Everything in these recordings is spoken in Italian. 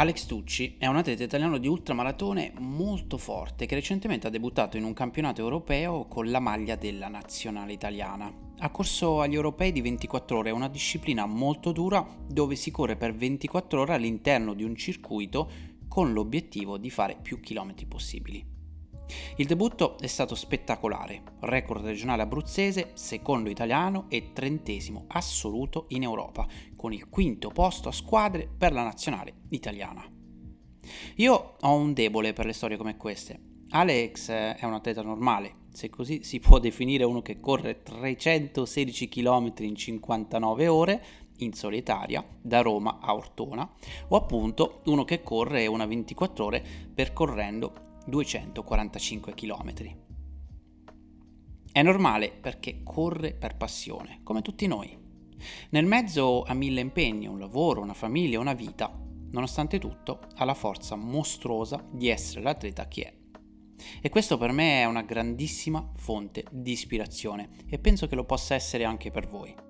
Alex Tucci è un atleta italiano di ultramaratone molto forte che recentemente ha debuttato in un campionato europeo con la maglia della nazionale italiana. Ha corso agli europei di 24 ore, una disciplina molto dura dove si corre per 24 ore all'interno di un circuito con l'obiettivo di fare più chilometri possibili. Il debutto è stato spettacolare, record regionale abruzzese, secondo italiano e trentesimo assoluto in Europa, con il quinto posto a squadre per la nazionale italiana. Io ho un debole per le storie come queste. Alex è un atleta normale, se così si può definire uno che corre 316 km in 59 ore in solitaria da Roma a Ortona, o appunto uno che corre una 24 ore percorrendo 245 km. È normale perché corre per passione, come tutti noi. Nel mezzo ha mille impegni, un lavoro, una famiglia, una vita. Nonostante tutto, ha la forza mostruosa di essere l'atleta che è. E questo per me è una grandissima fonte di ispirazione e penso che lo possa essere anche per voi.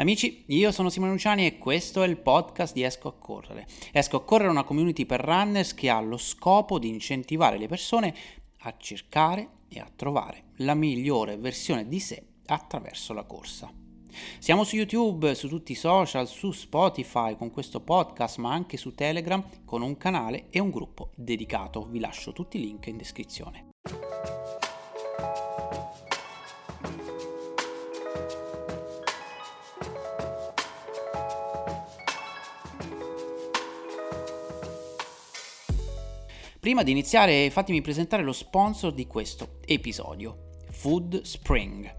Amici, io sono Simone Luciani e questo è il podcast di Esco a Correre. Esco a Correre è una community per runners che ha lo scopo di incentivare le persone a cercare e a trovare la migliore versione di sé attraverso la corsa. Siamo su YouTube, su tutti i social, su Spotify con questo podcast, ma anche su Telegram con un canale e un gruppo dedicato. Vi lascio tutti i link in descrizione. Prima di iniziare fatemi presentare lo sponsor di questo episodio, Food Spring.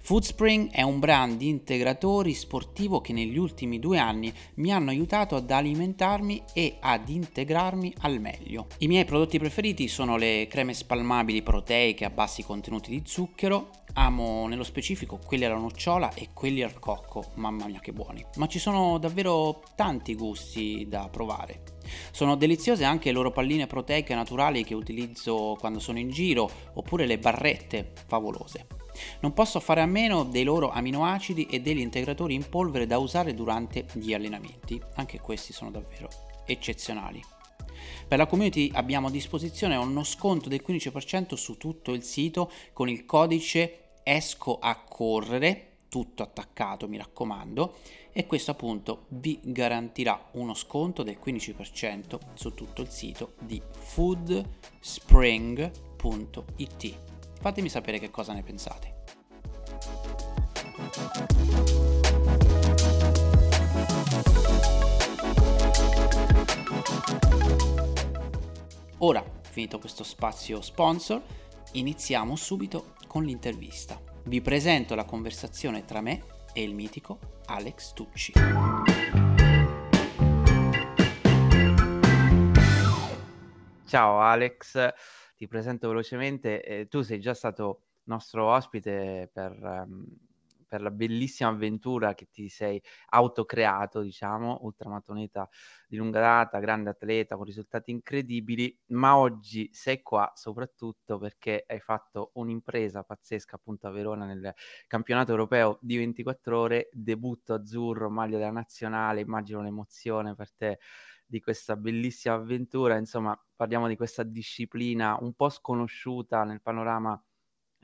Foodspring è un brand integratori sportivo che negli ultimi due anni mi hanno aiutato ad alimentarmi e ad integrarmi al meglio. I miei prodotti preferiti sono le creme spalmabili proteiche a bassi contenuti di zucchero, amo nello specifico quelli alla nocciola e quelli al cocco, mamma mia che buoni. Ma ci sono davvero tanti gusti da provare. Sono deliziose anche le loro palline proteiche naturali che utilizzo quando sono in giro, oppure le barrette favolose. Non posso fare a meno dei loro aminoacidi e degli integratori in polvere da usare durante gli allenamenti, anche questi sono davvero eccezionali. Per la community abbiamo a disposizione uno sconto del 15% su tutto il sito con il codice esco a correre, tutto attaccato mi raccomando, e questo appunto vi garantirà uno sconto del 15% su tutto il sito di foodspring.it. Fatemi sapere che cosa ne pensate. Ora, finito questo spazio sponsor, iniziamo subito con l'intervista. Vi presento la conversazione tra me e il mitico Alex Tucci. Ciao Alex, ti presento velocemente. Eh, tu sei già stato nostro ospite per, um, per, la bellissima avventura che ti sei autocreato, diciamo, ultramatoneta di lunga data, grande atleta con risultati incredibili, ma oggi sei qua soprattutto perché hai fatto un'impresa pazzesca appunto a Verona nel campionato europeo di 24 ore, debutto azzurro, maglia della nazionale, immagino un'emozione per te di questa bellissima avventura. Insomma, parliamo di questa disciplina un po' sconosciuta nel panorama,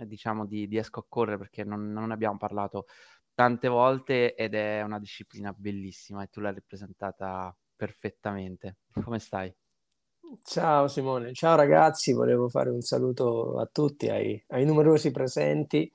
diciamo, di, di Esco a correre, perché non, non abbiamo parlato tante volte ed è una disciplina bellissima e tu l'hai rappresentata perfettamente. Come stai? Ciao Simone, ciao ragazzi, volevo fare un saluto a tutti, ai, ai numerosi presenti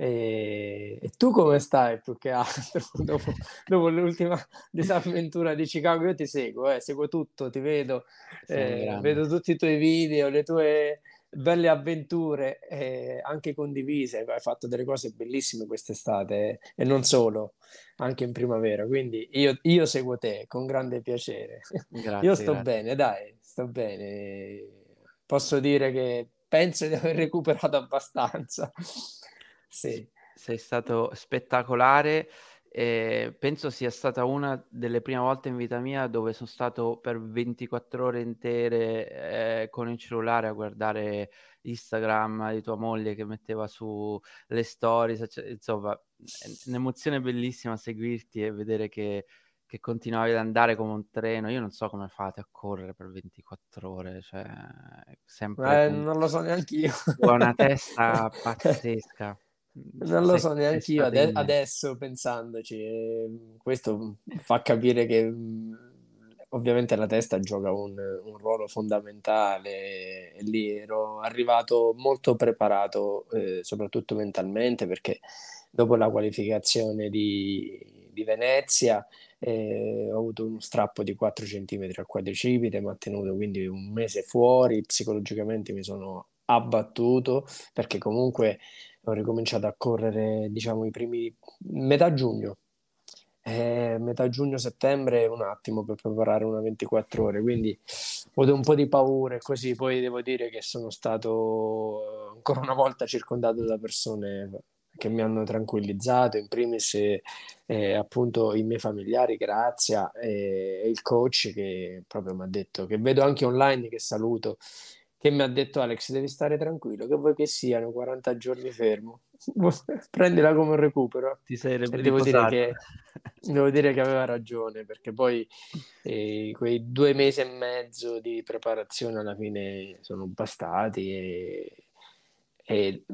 e, e, tu come stai più che altro dopo, dopo, l'ultima disavventura di Chicago? Io ti seguo, eh, seguo tutto, ti vedo, eh, vedo tutti i tuoi video, le tue belle avventure eh, anche condivise. Hai fatto delle cose bellissime quest'estate eh, e non solo, anche in primavera. Quindi io, io seguo te con grande piacere. Grazie, io sto grazie. bene, dai, sto bene. Posso dire che penso di aver recuperato abbastanza. Sì. Sei stato spettacolare E penso sia stata una delle prime volte in vita mia dove sono stato per 24 ore intere eh, con il cellulare a guardare Instagram di tua moglie che metteva su le stories, cioè, insomma, un'emozione bellissima seguirti e vedere che, che continuavi ad andare come un treno. Io non so come fate a correre per 24 ore, cioè, sempre... Eh, non lo so neanche io. Una testa pazzesca. Non lo so neanche io ade- adesso pensandoci. Eh, questo fa capire che mm, ovviamente la testa gioca un, un ruolo fondamentale. E lì ero arrivato molto preparato, eh, soprattutto mentalmente, perché dopo la qualificazione di, di Venezia eh, ho avuto uno strappo di 4 cm al quadricipite, mi ha tenuto quindi un mese fuori, psicologicamente mi sono abbattuto perché comunque ho ricominciato a correre, diciamo, i primi metà giugno. Eh, metà giugno-settembre un attimo per preparare una 24 ore, quindi ho un po' di paura e così, poi devo dire che sono stato ancora una volta circondato da persone che mi hanno tranquillizzato, in primis eh, appunto i miei familiari, Grazia, e, e il coach che proprio mi ha detto, che vedo anche online, che saluto, che mi ha detto Alex devi stare tranquillo che vuoi che siano 40 giorni fermo. Prendila come un recupero. Ti sei re- devo, dire che, devo dire che aveva ragione perché poi eh, quei due mesi e mezzo di preparazione alla fine sono bastati e, e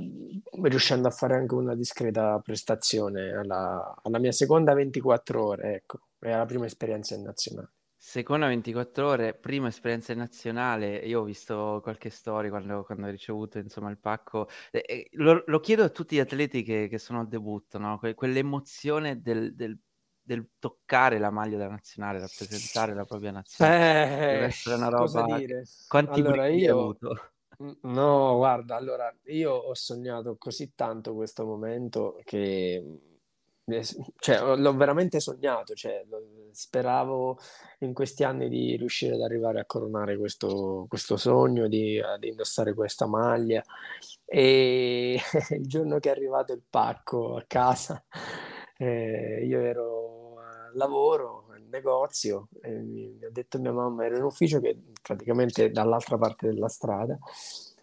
riuscendo a fare anche una discreta prestazione alla, alla mia seconda 24 ore ecco, e alla prima esperienza in nazionale Seconda 24 ore, prima esperienza nazionale, io ho visto qualche storia quando, quando ho ricevuto insomma, il pacco, eh, lo, lo, chiedo a tutti gli atleti che, che sono al debutto, no? que- quell'emozione del, del, del, toccare la maglia della nazionale, rappresentare la propria nazione, eh, deve essere una roba... Quanti allora, io... hai avuto? No, guarda, allora io ho sognato così tanto questo momento che cioè, l'ho veramente sognato, cioè, speravo in questi anni di riuscire ad arrivare a coronare questo, questo sogno, di, di, indossare questa maglia. E il giorno che è arrivato il pacco a casa, eh, io ero a lavoro, al negozio, mi, mi ha detto mia mamma, ero in ufficio che praticamente dall'altra parte della strada,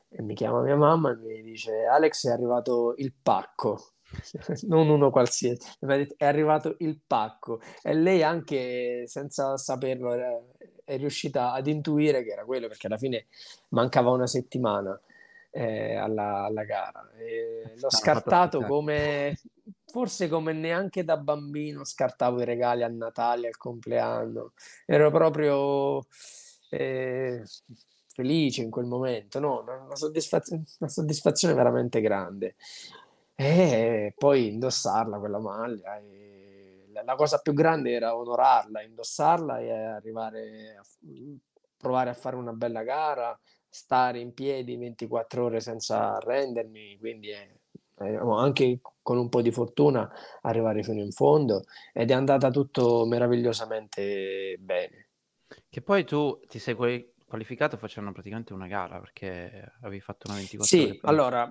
e mi chiama mia mamma e mi dice Alex è arrivato il pacco non uno qualsiasi, è arrivato il pacco e lei anche senza saperlo è riuscita ad intuire che era quello perché alla fine mancava una settimana eh, alla, alla, gara. E l'ho scartato come forse come neanche da bambino scartavo i regali a Natale, al compleanno. Ero proprio eh, felice in quel momento, no? una, soddisfaz- una soddisfazione veramente grande. E poi indossarla quella maglia. La cosa più grande era onorarla, indossarla e arrivare a provare a fare una bella gara, stare in piedi 24 ore senza arrendermi, quindi è, è, anche con un po' di fortuna arrivare fino in fondo ed è andata tutto meravigliosamente bene. Che poi tu ti sei qualificato facendo praticamente una gara perché avevi fatto una 24 sì, allora,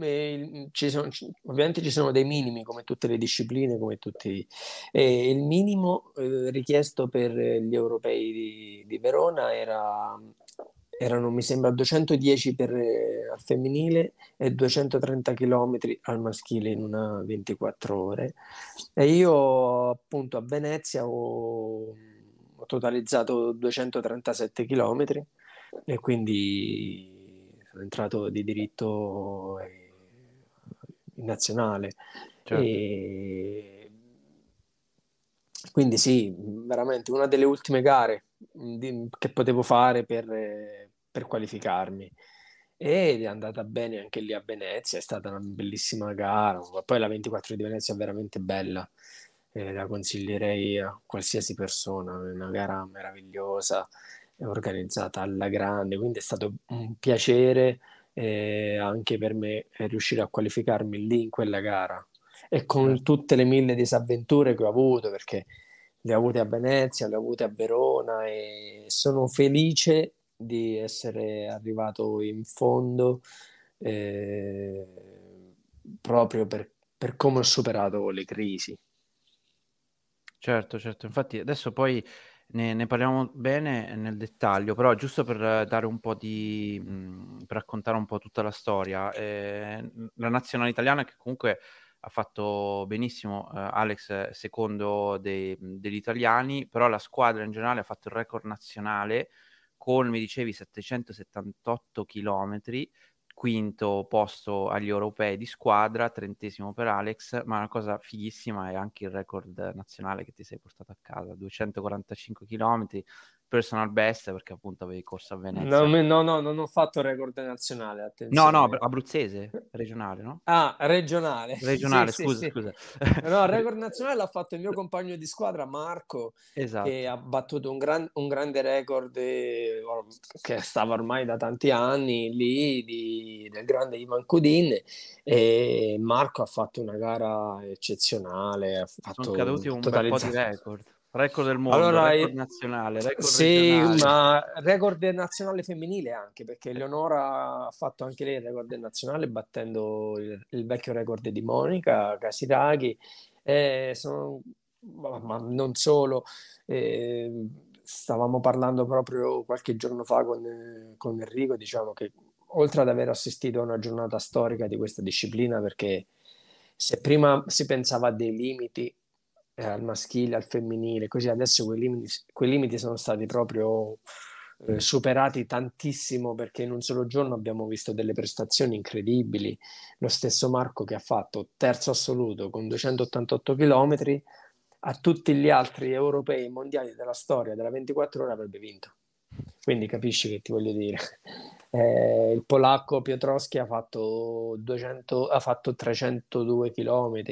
eh, ci sono, ovviamente ci sono dei minimi come tutte le discipline, come tutti. Eh, il minimo eh, richiesto per gli europei di, di Verona era, erano, mi sembra, 210 per, eh, al femminile e 230 km al maschile in una 24 ore. E io appunto a Venezia ho totalizzato 237 km e quindi sono entrato di diritto in nazionale. Certo. E quindi sì, veramente una delle ultime gare che potevo fare per, per qualificarmi ed è andata bene anche lì a Venezia, è stata una bellissima gara, poi la 24 di Venezia è veramente bella, eh, la consiglierei a qualsiasi persona, è una gara meravigliosa, organizzata alla grande, quindi è stato un piacere eh, anche per me riuscire a qualificarmi lì in quella gara e con certo. tutte le mille disavventure che ho avuto, perché le ho avute a Venezia, le ho avute a Verona e sono felice di essere arrivato in fondo eh, proprio per, per come ho superato le crisi. Certo, certo, infatti adesso poi ne, ne parliamo bene nel dettaglio, però giusto per dare un po' di... Mh, per raccontare un po' tutta la storia, eh, la nazionale italiana che comunque ha fatto benissimo, eh, Alex secondo dei, degli italiani, però la squadra in generale ha fatto il record nazionale con, mi dicevi, 778 chilometri quinto posto agli europei di squadra, trentesimo per Alex, ma una cosa fighissima è anche il record nazionale che ti sei portato a casa, 245 km, personal best perché appunto avevi corso a Venezia. No, no, no, non ho fatto record nazionale, attenzione. No, no, abruzzese, regionale, no? Ah, regionale. Regionale, sì, scusa, sì, scusa. No, record nazionale l'ha fatto il mio compagno di squadra Marco, esatto. che ha battuto un, gran, un grande record eh, che stava ormai da tanti anni lì di, del grande Ivan Cudin e Marco ha fatto una gara eccezionale, ha fatto Sono caduti un totalizzato... bel po' di record. Record del mondo, allora, record nazionale, record sì, ma record nazionale femminile anche, perché Eleonora ha fatto anche lei il record nazionale battendo il, il vecchio record di Monica Casiraghi. Eh, sono, ma, ma, non solo, eh, stavamo parlando proprio qualche giorno fa con, con Enrico, diciamo che oltre ad aver assistito a una giornata storica di questa disciplina, perché se prima si pensava a dei limiti eh, al maschile, al femminile, così adesso quei limiti, quei limiti sono stati proprio eh, superati tantissimo perché in un solo giorno abbiamo visto delle prestazioni incredibili. Lo stesso Marco che ha fatto terzo assoluto con 288 km, a tutti gli altri europei mondiali della storia della 24 ore avrebbe vinto. Quindi capisci che ti voglio dire. Eh, il polacco Piotrowski ha fatto, 200, ha fatto 302 km,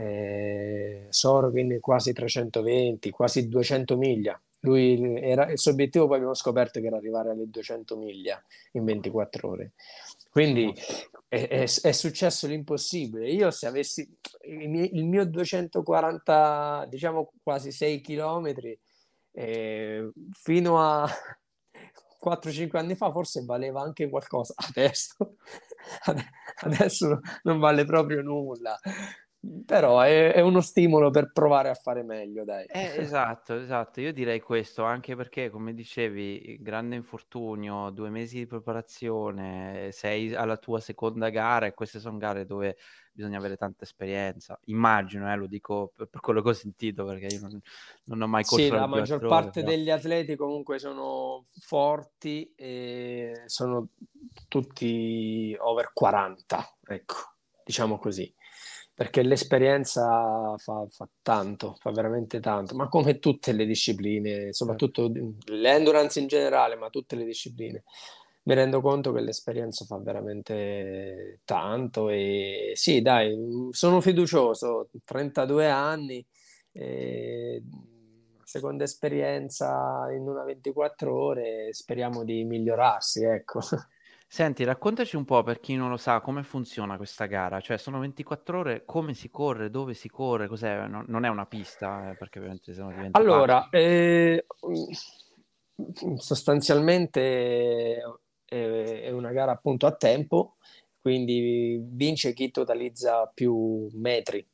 eh, Sorokin quasi 320, quasi 200 miglia. Lui era, il suo obiettivo poi abbiamo scoperto che era arrivare alle 200 miglia in 24 ore. Quindi è, è, è successo l'impossibile. Io se avessi il mio, il mio 240, diciamo quasi 6 chilometri, eh, fino a 4-5 anni fa forse valeva anche qualcosa. Adesso, adesso non vale proprio nulla. Però è, è, uno stimolo per provare a fare meglio, dai. Eh, esatto, esatto. Io direi questo, anche perché, come dicevi, grande infortunio, due mesi di preparazione, sei alla tua seconda gara e queste sono gare dove bisogna avere tanta esperienza. Immagino, eh, lo dico per, per, quello che ho sentito, perché io non, non ho mai corso Sì, la maggior parte però. degli atleti comunque sono forti e sono tutti over 40, ecco, diciamo così perché l'esperienza fa, fa, tanto, fa veramente tanto, ma come tutte le discipline, soprattutto l'endurance in generale, ma tutte le discipline. Mi rendo conto che l'esperienza fa veramente tanto e sì, dai, sono fiducioso, 32 anni, eh, seconda esperienza in una 24 ore, speriamo di migliorarsi, ecco. Senti, raccontaci un po' per chi non lo sa come funziona questa gara, cioè sono 24 ore, come si corre, dove si corre, cos'è? Non, non è una pista, eh, perché ovviamente se no diventa... Allora, eh, sostanzialmente è, è una gara appunto a tempo, quindi vince chi totalizza più metri.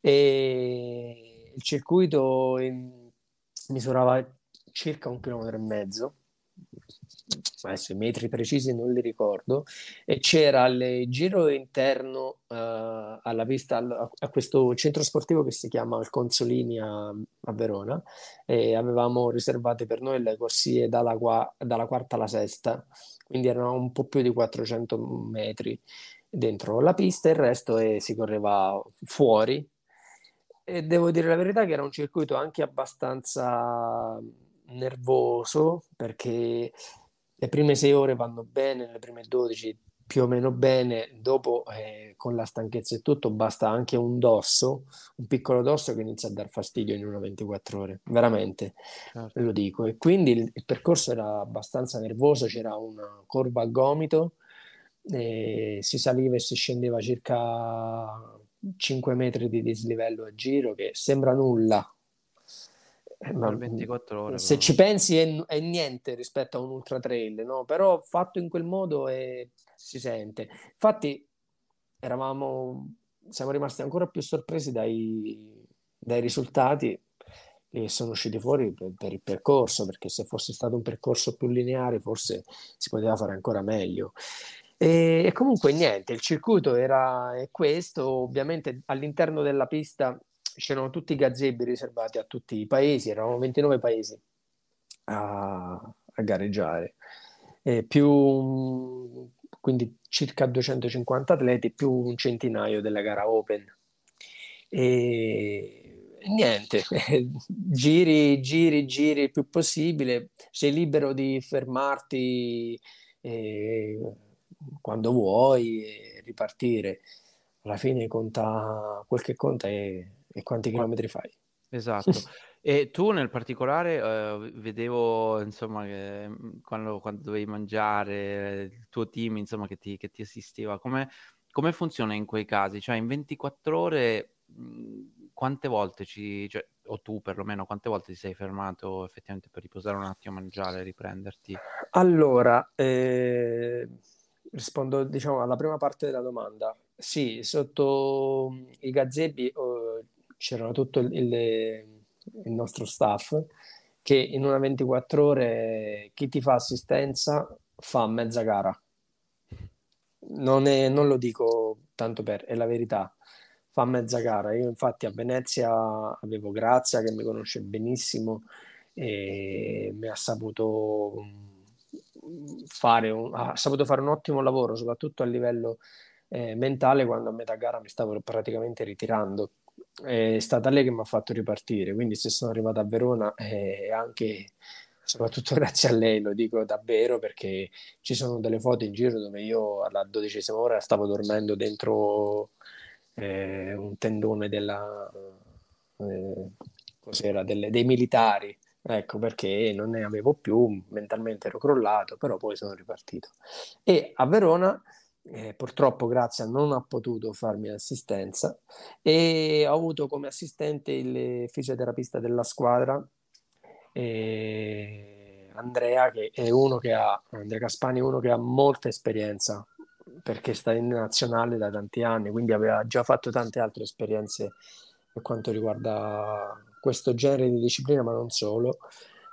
E il circuito misurava circa un chilometro e mezzo adesso i metri precisi non li ricordo, e c'era il giro interno uh, alla pista, a, a, questo centro sportivo che si chiama il Consolini a, a Verona, e avevamo riservate per noi le corsie dalla, dalla quarta alla sesta, quindi erano un po' più di 400 metri dentro la pista, il resto è, si correva fuori. E devo dire la verità che era un circuito anche abbastanza nervoso perché le prime sei ore vanno bene, le prime 12 più o meno bene, dopo eh, con la stanchezza e tutto basta anche un dosso, un piccolo dosso che inizia a dar fastidio in una 24 ore, veramente, certo. lo dico. E quindi il, il, percorso era abbastanza nervoso, c'era una curva a gomito, eh, si saliva e si scendeva circa 5 metri di dislivello a giro, che sembra nulla eh, ma 24 ore. Se però. ci pensi è, è, niente rispetto a un ultra trail, no? Però fatto in quel modo è, si sente. Infatti eravamo, siamo rimasti ancora più sorpresi dai, dai risultati che sono usciti fuori per, per, il percorso, perché se fosse stato un percorso più lineare forse si poteva fare ancora meglio. E, e comunque niente, il circuito era questo, ovviamente all'interno della pista c'erano tutti i gazebi riservati a tutti i paesi, erano 29 paesi a, a gareggiare, e più quindi circa 250 atleti più un centinaio della gara open. E niente, giri, giri, giri il più possibile, sei libero di fermarti eh, quando vuoi e ripartire. Alla fine conta quel che conta è, è quanti chilometri fai. Esatto. E tu nel particolare eh, vedevo insomma che mm, quando, quando, dovevi mangiare il tuo team insomma che ti, che ti assisteva, come, come funziona in quei casi? Cioè in 24 ore mh, quante volte ci, cioè, o tu perlomeno, quante volte ti sei fermato effettivamente per riposare un attimo, mangiare, riprenderti? Allora, eh, rispondo diciamo alla prima parte della domanda. Sì, sotto mm, i gazebi oh, c'era tutto il, il, il, nostro staff che in una 24 ore chi ti fa assistenza fa mezza gara. Non, è, non lo dico tanto per, è la verità fa mezza gara. Io infatti a Venezia avevo Grazia che mi conosce benissimo e mi ha saputo fare un, ha saputo fare un ottimo lavoro, soprattutto a livello eh, mentale quando a metà gara mi stavo praticamente ritirando. È stata lei che mi ha fatto ripartire, quindi se sono arrivato a Verona è eh, anche soprattutto grazie a lei, lo dico davvero perché ci sono delle foto in giro dove io alla dodicesima ora stavo dormendo dentro eh, un tendone della, eh, cos'era, delle, dei militari, ecco perché non ne avevo più, mentalmente ero crollato, però poi sono ripartito. E a Verona eh, purtroppo Grazia non ha potuto farmi assistenza e ho avuto come assistente il fisioterapista della squadra eh, Andrea che è uno che ha Andrea Caspani è uno che ha molta esperienza perché sta in nazionale da tanti anni, quindi aveva già fatto tante altre esperienze per quanto riguarda questo genere di disciplina, ma non solo,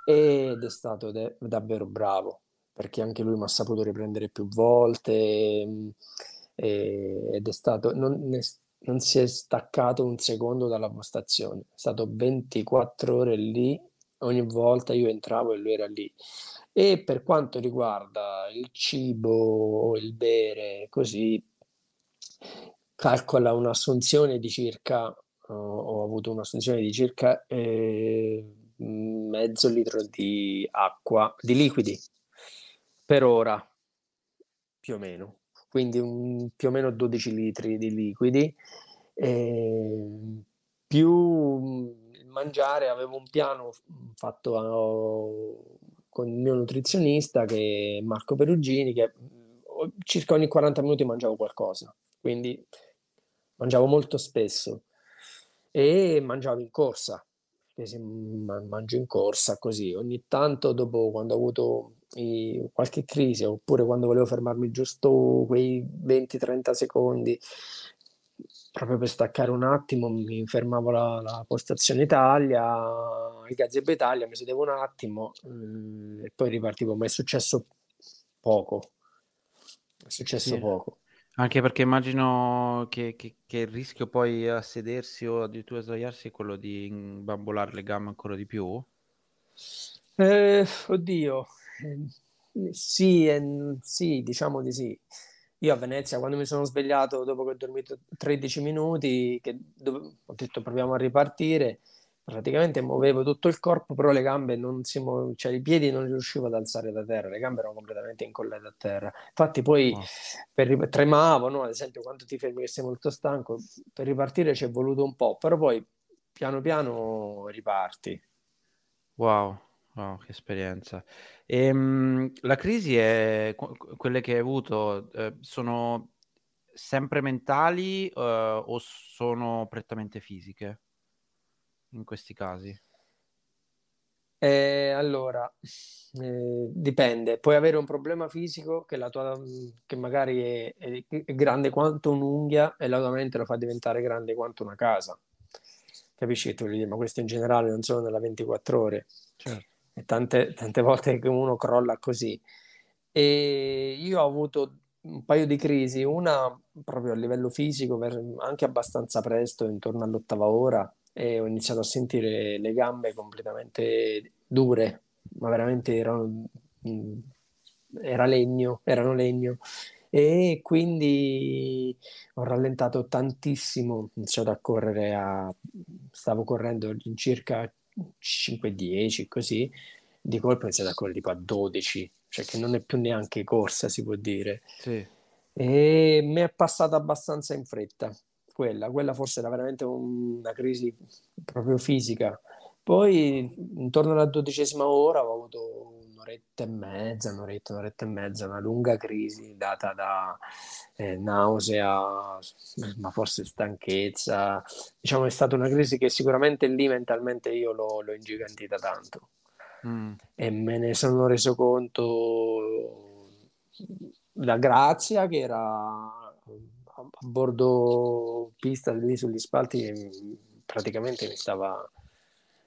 ed è stato de- davvero bravo, perché anche lui mi ha saputo riprendere più volte e, ed è stato, non, non si è staccato un secondo dalla postazione, è stato 24 ore lì, ogni volta io entravo e lui era lì. E per quanto riguarda il cibo, il bere, così, calcola un'assunzione di circa, ho, ho avuto un'assunzione di circa eh, mezzo litro di acqua, di liquidi, per ora, più o meno. Quindi un, più o meno 12 litri di liquidi. Eh, più mangiare avevo un piano fatto a, con il mio nutrizionista che è Marco Perugini, che circa ogni 40 minuti mangiavo qualcosa, quindi mangiavo molto spesso e mangiavo in corsa, mangio in corsa così, ogni tanto dopo quando ho avuto i, qualche crisi oppure quando volevo fermarmi giusto quei 20-30 secondi proprio per staccare un attimo mi fermavo la, la postazione Italia, il gazebo Italia, mi sedevo un attimo eh, e poi ripartivo, ma è successo poco. È successo sì. poco. Anche perché immagino che, che, che, il rischio poi a sedersi o addirittura a sdraiarsi è quello di imbambolare le gambe ancora di più? Eh, oddio, eh, sì, eh, sì, diciamo di sì. Io a Venezia, quando mi sono svegliato dopo che ho dormito 13 minuti, che dove, ho detto proviamo a ripartire, praticamente muovevo tutto il corpo, però le gambe non si muovevano, cioè i piedi non riuscivo ad alzare da terra, le gambe erano completamente incollate a terra. Infatti poi oh. per, tremavo, no? ad esempio quando ti fermi che sei molto stanco, per ripartire ci è voluto un po', però poi piano piano riparti. Wow. Wow, che esperienza. Ehm, la crisi è quelle che hai avuto, eh, sono sempre mentali, eh, o sono prettamente fisiche in questi casi? Eh, allora, eh, dipende. Puoi avere un problema fisico che, la tua, che magari è, è, è grande quanto un'unghia e la tua mente lo fa diventare grande quanto una casa capisci che tu gli dici, ma questo in generale non solo nella 24 ore. Certo. E tante, tante volte che uno crolla così. E io ho avuto un paio di crisi, una proprio a livello fisico, anche abbastanza presto, intorno all'ottava ora, e ho iniziato a sentire le gambe completamente dure, ma veramente erano, mm, era legno, erano legno. E quindi ho rallentato tantissimo, ho iniziato a correre a... stavo correndo in circa 5-10 così, di colpo ho iniziato a correre tipo a 12, cioè che non è più neanche corsa, si può dire. Sì. E mi è passata abbastanza in fretta quella, quella forse era veramente un, una crisi proprio fisica. Poi intorno alla dodicesima ora ho avuto un'oretta e mezza, un'oretta, un'oretta e mezza, una lunga crisi data da eh, nausea, ma forse stanchezza. Diciamo è stata una crisi che sicuramente lì mentalmente io l'ho, l'ho ingigantita tanto. Mm. E me ne sono reso conto la grazia che era a, bordo pista lì sugli spalti praticamente mi stava,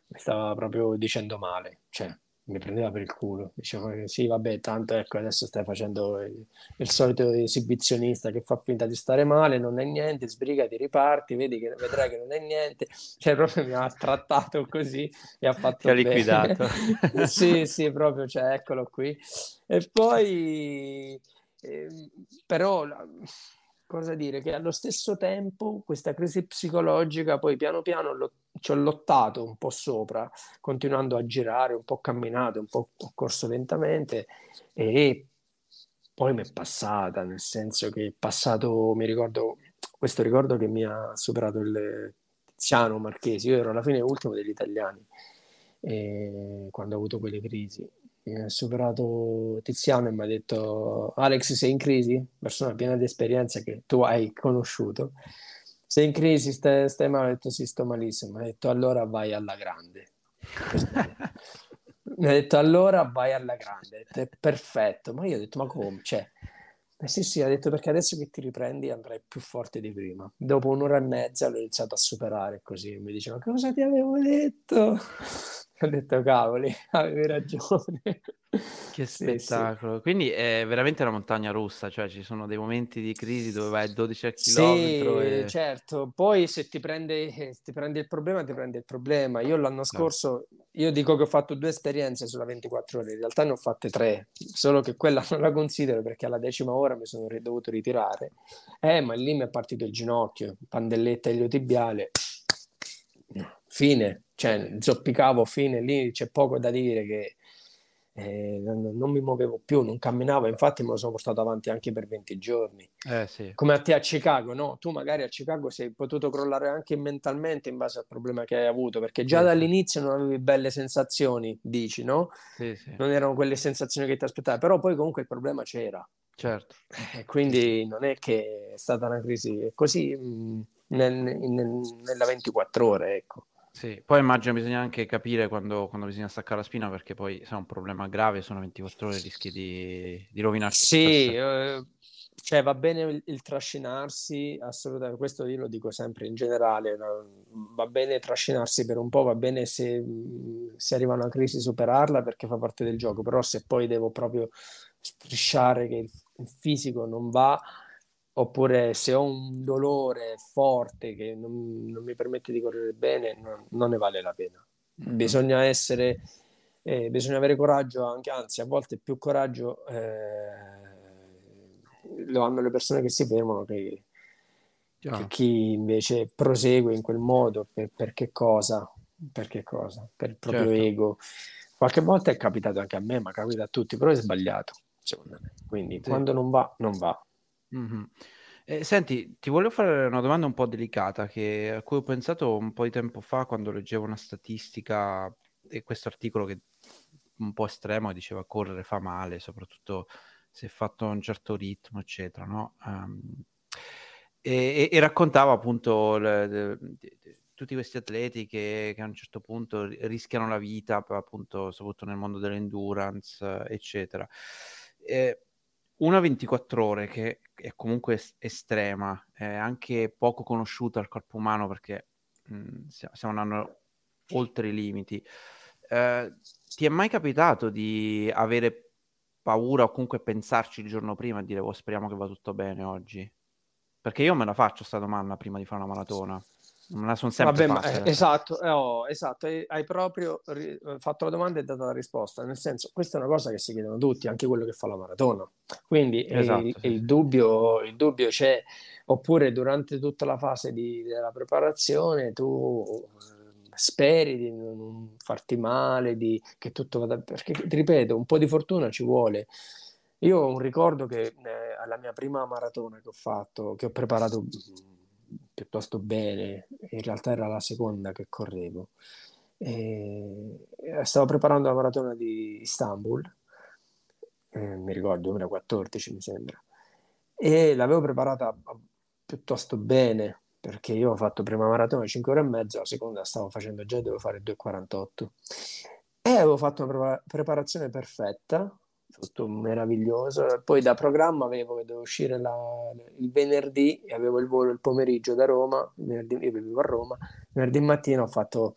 mi stava proprio dicendo male, cioè mi prendeva per il culo, diceva sì vabbè tanto ecco adesso stai facendo il, il, solito esibizionista che fa finta di stare male, non è niente, sbrigati, riparti, vedi che vedrai che non è niente, cioè proprio mi ha trattato così e ha fatto Ti ha liquidato. sì sì proprio, cioè eccolo qui. E poi eh, però cosa dire che allo stesso tempo questa crisi psicologica poi piano piano lo, ci ho lottato un po' sopra, continuando a girare, un po' camminato, un po' corso lentamente e poi mi è passata, nel senso che è passato, mi ricordo, questo ricordo che mi ha superato il Tiziano Marchesi, io ero alla fine ultimo degli italiani eh, quando ho avuto quelle crisi ha superato Tiziano e mi ha detto Alex sei in crisi? Persona piena di esperienza che tu hai conosciuto. Sei in crisi, stai, stai male? Ho detto sì, sto malissimo. Mi ha detto allora vai alla grande. mi ha detto allora vai alla grande. Detto, è perfetto. Ma io ho detto ma come? Cioè, eh sì, sì, ha detto perché adesso che ti riprendi andrai più forte di prima. Dopo un'ora e mezza l'ho iniziato a superare così. Mi diceva cosa ti avevo detto? Ho detto cavoli, avevi ragione. Che spettacolo. Sì, sì. Quindi è veramente una montagna russa, cioè ci sono dei momenti di crisi dove vai a 12 km. Sì, e... certo. Poi se ti, prende, se ti prendi il problema, ti prendi il problema. Io l'anno scorso, no. io dico che ho fatto due esperienze sulla 24 ore, in realtà ne ho fatte tre, solo che quella non la considero perché alla decima ora mi sono dovuto ritirare. Eh, ma lì mi è partito il ginocchio, pandelletta iliotibiale. Fine, cioè zoppicavo fine lì, c'è poco da dire che eh, non, non, mi muovevo più, non camminavo, infatti me lo sono portato avanti anche per 20 giorni. Eh, sì. Come a te a Chicago, no? Tu magari a Chicago sei potuto crollare anche mentalmente in base al problema che hai avuto, perché già sì, dall'inizio non avevi belle sensazioni, dici, no? Sì, non erano quelle sensazioni che ti aspettavi, però poi comunque il problema c'era. Certo. Eh, quindi non è che è stata una crisi così mh, mm, nel, nel, nella 24 ore, ecco. Sì, poi immagino bisogna anche capire quando, quando, bisogna staccare la spina perché poi se è un problema grave sono 24 ore rischi di, di rovinarsi. Sì, eh, cioè va bene il, il, trascinarsi, assolutamente, questo io lo dico sempre in generale, va bene trascinarsi per un po', va bene se, se arriva una crisi superarla perché fa parte del gioco, però se poi devo proprio strisciare che il, il fisico non va, oppure se ho un dolore forte che non, non mi permette di correre bene, non, non ne vale la pena. Mm-hmm. Bisogna essere, eh, bisogna avere coraggio anche, anzi a volte più coraggio eh, lo hanno le persone che si fermano che, che chi invece prosegue in quel modo per, per che cosa? Per che cosa? Per il proprio certo. ego. Qualche volta è capitato anche a me, ma capita a tutti, però è sbagliato, secondo me. Quindi sì. quando non va, non va. Mh-mh. Eh, senti, ti volevo fare una domanda un po' delicata che a cui ho pensato un po' di tempo fa quando leggevo una statistica e questo articolo che un po' estremo diceva correre fa male, soprattutto se fatto a un certo ritmo, eccetera, no? Ehm, e, e- raccontava appunto le- le- tutti questi atleti che, che a un certo punto rischiano la vita, appunto, soprattutto nel mondo dell'endurance, eccetera. E una 24 ore che è comunque es- estrema, è anche poco conosciuta al corpo umano perché mh, mm, stiamo andando oltre i limiti. Eh, ti è mai capitato di avere paura o comunque pensarci il giorno prima e dire oh, speriamo che va tutto bene oggi? Perché io me la faccio sta domanda prima di fare una maratona. Me la sono sempre Vabbè. Ma, eh, esatto, eh, oh, esatto, hai proprio ri- fatto la domanda e dato la risposta. Nel senso, questa è una cosa che si chiedono tutti, anche quello che fa la maratona. Quindi esatto, il, sì. il, dubbio, il dubbio c'è, oppure durante tutta la fase di, della preparazione tu speri di non farti male, di, che tutto vada... Perché, ti ripeto, un po' di fortuna ci vuole. Io ho un ricordo che eh, alla mia prima maratona che ho fatto, che ho preparato mm, piuttosto bene, in realtà era la seconda che correvo, e stavo preparando la maratona di Istanbul, eh, mi ricordo 2014 mi sembra, e l'avevo preparata piuttosto bene, perché io ho fatto prima maratona 5 ore e mezza, la seconda stavo facendo già, devo fare 2,48 e avevo fatto una preparazione perfetta, tutto meraviglioso. Poi da programma avevo che dovevo uscire la, il venerdì e avevo il volo il pomeriggio da Roma, venerdì io vivevo a Roma, venerdì mattina ho fatto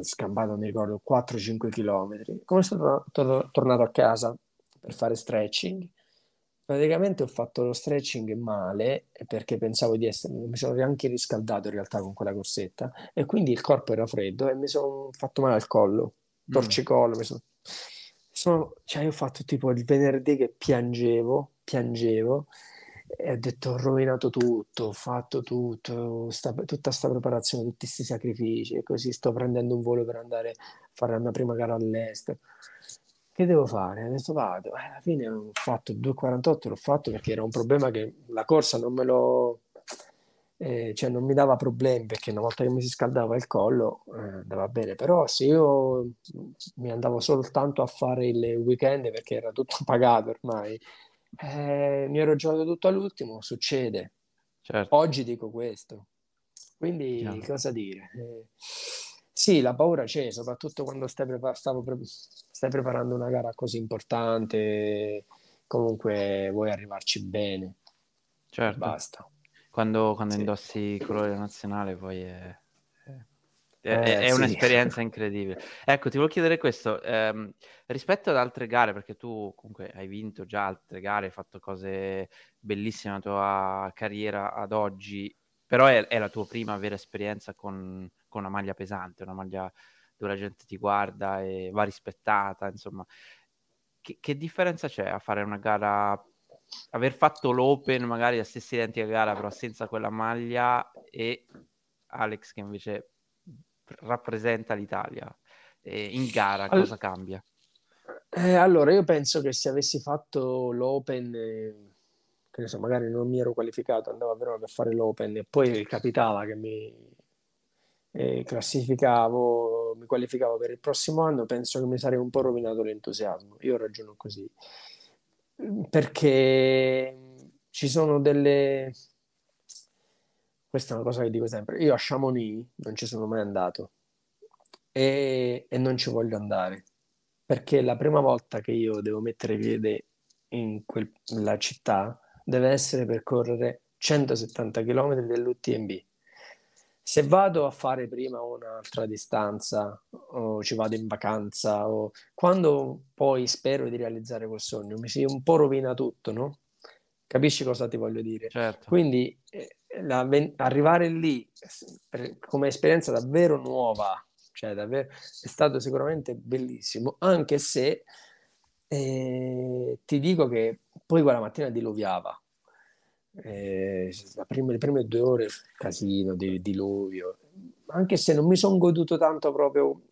scampato, mi ricordo, 4-5 km. Come sono tor- tornato a casa per fare stretching praticamente ho fatto lo stretching male perché pensavo di essere, mi sono anche riscaldato in realtà con quella corsetta e quindi il corpo era freddo e mi sono fatto male al collo, mm. torcicollo, mi sono... sono... cioè io ho fatto tipo il venerdì che piangevo, piangevo e ho detto ho rovinato tutto, ho fatto tutto, sta, tutta questa preparazione, tutti questi sacrifici e così sto prendendo un volo per andare a fare la mia prima gara all'estero che devo fare? Adesso vado. Alla fine ho fatto il 2,48, l'ho fatto perché era un problema che la corsa non me lo... Eh, cioè non mi dava problemi perché una volta che mi si scaldava il collo eh, andava bene, però se io mi andavo soltanto a fare il weekend perché era tutto pagato ormai, eh, mi ero giocato tutto all'ultimo, succede. Certo. Oggi dico questo. Quindi Chiaro. cosa dire? Eh, sì, la paura c'è, soprattutto quando stai, prepa- pre- stai preparando una gara così importante, comunque vuoi arrivarci bene. Certo. Basta. Quando, quando sì. indossi il colore nazionale poi è, è, eh, è sì. un'esperienza incredibile. Ecco, ti volevo chiedere questo, ehm, rispetto ad altre gare, perché tu comunque hai vinto già altre gare, hai fatto cose bellissime nella tua carriera ad oggi, però è, è la tua prima vera esperienza con con una maglia pesante, una maglia dove la gente ti guarda e va rispettata, insomma. Che, che differenza c'è a fare una gara, aver fatto l'Open, magari la stessa identica gara, però senza quella maglia, e Alex che invece rappresenta l'Italia? E in gara All... cosa cambia? Eh, allora, io penso che se avessi fatto l'Open... Eh che ne so, magari non mi ero qualificato, andavo a Verona per fare l'Open e poi capitava che mi, e classificavo, mi qualificavo per il prossimo anno, penso che mi sarei un po' rovinato l'entusiasmo. Io ragiono così. Perché ci sono delle... Questa è una cosa che dico sempre. Io a Chamonix non ci sono mai andato e, e non ci voglio andare perché la prima volta che io devo mettere piede in quella città deve essere per correre 170 km dell'UTMB se vado a fare prima un'altra distanza o ci vado in vacanza o quando poi spero di realizzare quel sogno mi si un po' rovina tutto, no? Capisci cosa ti voglio dire? Certo. Quindi eh, la, arrivare lì per, come esperienza davvero nuova, cioè davvero, è stato sicuramente bellissimo, anche se eh, ti dico che poi quella mattina diluviava, eh, prima, le prime due ore casino di diluvio. Anche se non mi sono goduto tanto proprio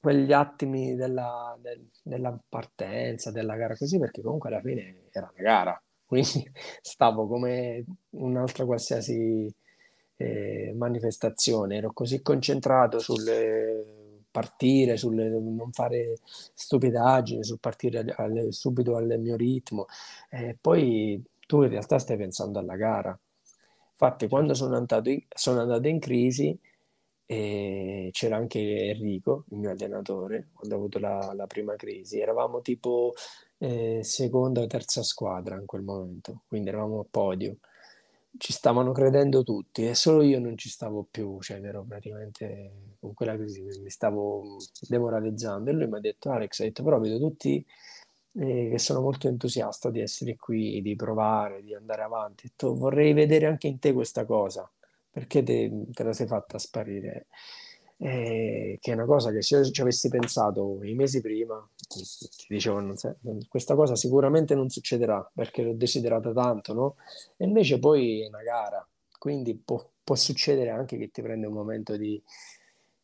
quegli attimi della, del, della partenza della gara così perché comunque alla fine era una gara. Quindi stavo come un'altra qualsiasi eh, manifestazione. Ero così concentrato sul partire, sul non fare stupidaggini, sul partire al, subito al mio ritmo. E poi tu in realtà stai pensando alla gara. Infatti, quando sono andato in, sono andato in crisi, eh, c'era anche Enrico, il mio allenatore, quando ho avuto la, la prima crisi. Eravamo tipo eh, seconda o terza squadra in quel momento, quindi eravamo a podio. ci stavano credendo tutti e solo io non ci stavo più, cioè ero praticamente con quella crisi mi stavo demoralizzando e lui mi ha detto Alex, ha detto però vedo tutti eh, che sono molto entusiasta di essere qui, di provare, di andare avanti, detto, vorrei vedere anche in te questa cosa, perché te, te la sei fatta sparire? Eh, che è una cosa che se io ci avessi pensato i mesi prima, ti dicevo, non so, questa cosa sicuramente non succederà perché l'ho desiderata tanto, no? E invece poi è una gara, quindi può, può succedere anche che ti prende un momento di...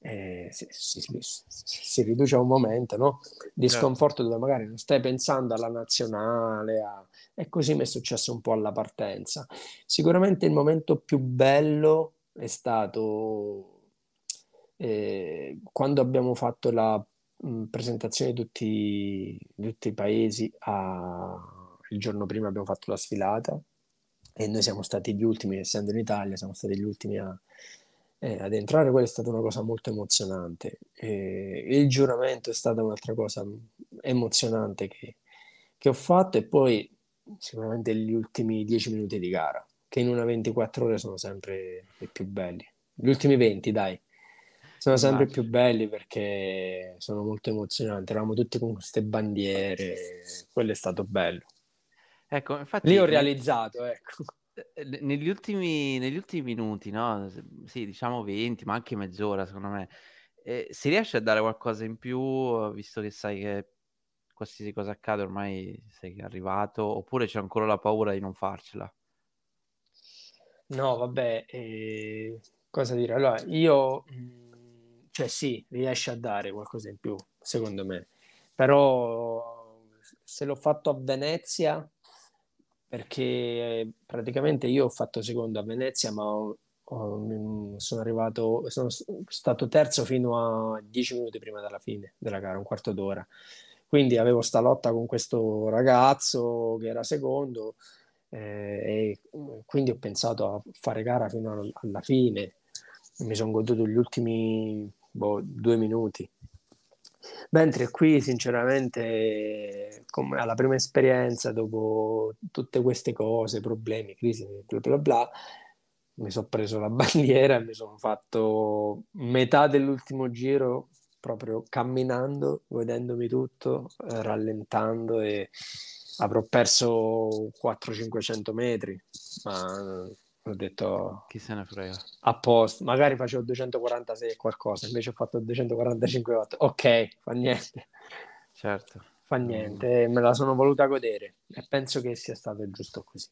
Eh, si, si, si, riduce a un momento no? di certo. sconforto dove magari non stai pensando alla nazionale a... e così mi è successo un po' alla partenza. Sicuramente il momento più bello è stato eh, quando abbiamo fatto la mh, presentazione di tutti, tutti, i paesi, a... il giorno prima abbiamo fatto la sfilata e noi siamo stati gli ultimi, essendo in Italia, siamo stati gli ultimi a, eh, ad entrare. Quella è stata una cosa molto emozionante. E il giuramento è stata un'altra cosa emozionante che, che ho fatto e poi sicuramente gli ultimi dieci minuti di gara, che in una 24 ore sono sempre i più belli. Gli ultimi 20, dai sono sempre più belli perché sono molto emozionanti. Eravamo tutti con queste bandiere, quello è stato bello. Ecco, infatti... Lì ho realizzato, ecco. Eh, negli ultimi, negli ultimi minuti, no? Sì, diciamo 20, ma anche mezz'ora, secondo me. Eh, si riesce a dare qualcosa in più, visto che sai che qualsiasi cosa accade ormai sei arrivato, oppure c'è ancora la paura di non farcela? No, vabbè, eh, cosa dire? Allora, io... Mh cioè sì, riesce a dare qualcosa in più, secondo me. Però se l'ho fatto a Venezia, perché praticamente io ho fatto secondo a Venezia, ma ho, ho, sono arrivato, sono stato terzo fino a dieci minuti prima della fine della gara, un quarto d'ora. Quindi avevo sta lotta con questo ragazzo che era secondo eh, e quindi ho pensato a fare gara fino alla fine. Mi sono goduto gli ultimi boh, due minuti. Mentre qui, sinceramente, come alla prima esperienza, dopo tutte queste cose, problemi, crisi, bla bla bla, mi sono preso la bandiera e mi sono fatto metà dell'ultimo giro proprio camminando, godendomi tutto, rallentando e avrò perso 400-500 metri, ma ho detto chi se ne frega. A posto magari facevo 246 e qualcosa invece ho fatto 245 watt ok fa niente. Certo. Fa niente mm. me la sono voluta godere e penso che sia stato giusto così.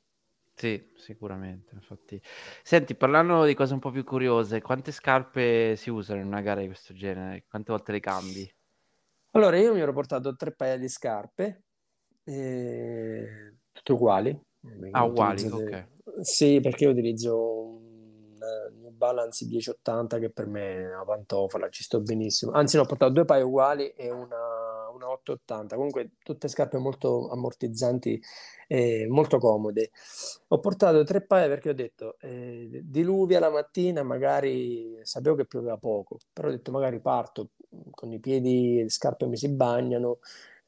Sì sicuramente infatti. Senti parlando di cose un po' più curiose quante scarpe si usano in una gara di questo genere? Quante volte le cambi? Allora io mi ero portato tre paia di scarpe eh, tutte uguali ah uguali ok sì, perché io utilizzo un eh, New Balance 1080 che per me è una pantofola, ci sto benissimo. Anzi, no, ho portato due paio uguali e una, una 880. Comunque, tutte scarpe molto ammortizzanti e molto comode. Ho portato tre paia perché ho detto eh, diluvia la mattina, magari sapevo che pioveva poco, però ho detto magari parto con i piedi, le scarpe mi si bagnano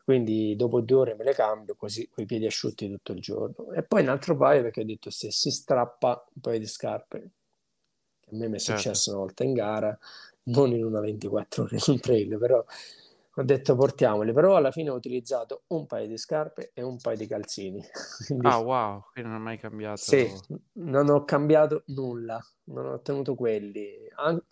quindi dopo due ore me le cambio così con i piedi asciutti tutto il giorno. E poi un altro paio perché ho detto se si strappa un paio di scarpe che a me mi è certo. successo una volta in gara non in una 24 ore in trail però ho detto portiamoli. Però alla fine ho utilizzato un paio di scarpe e un paio di calzini. Quindi, ah wow quindi non ho mai cambiato. Sì non ho cambiato nulla non ho tenuto quelli. An-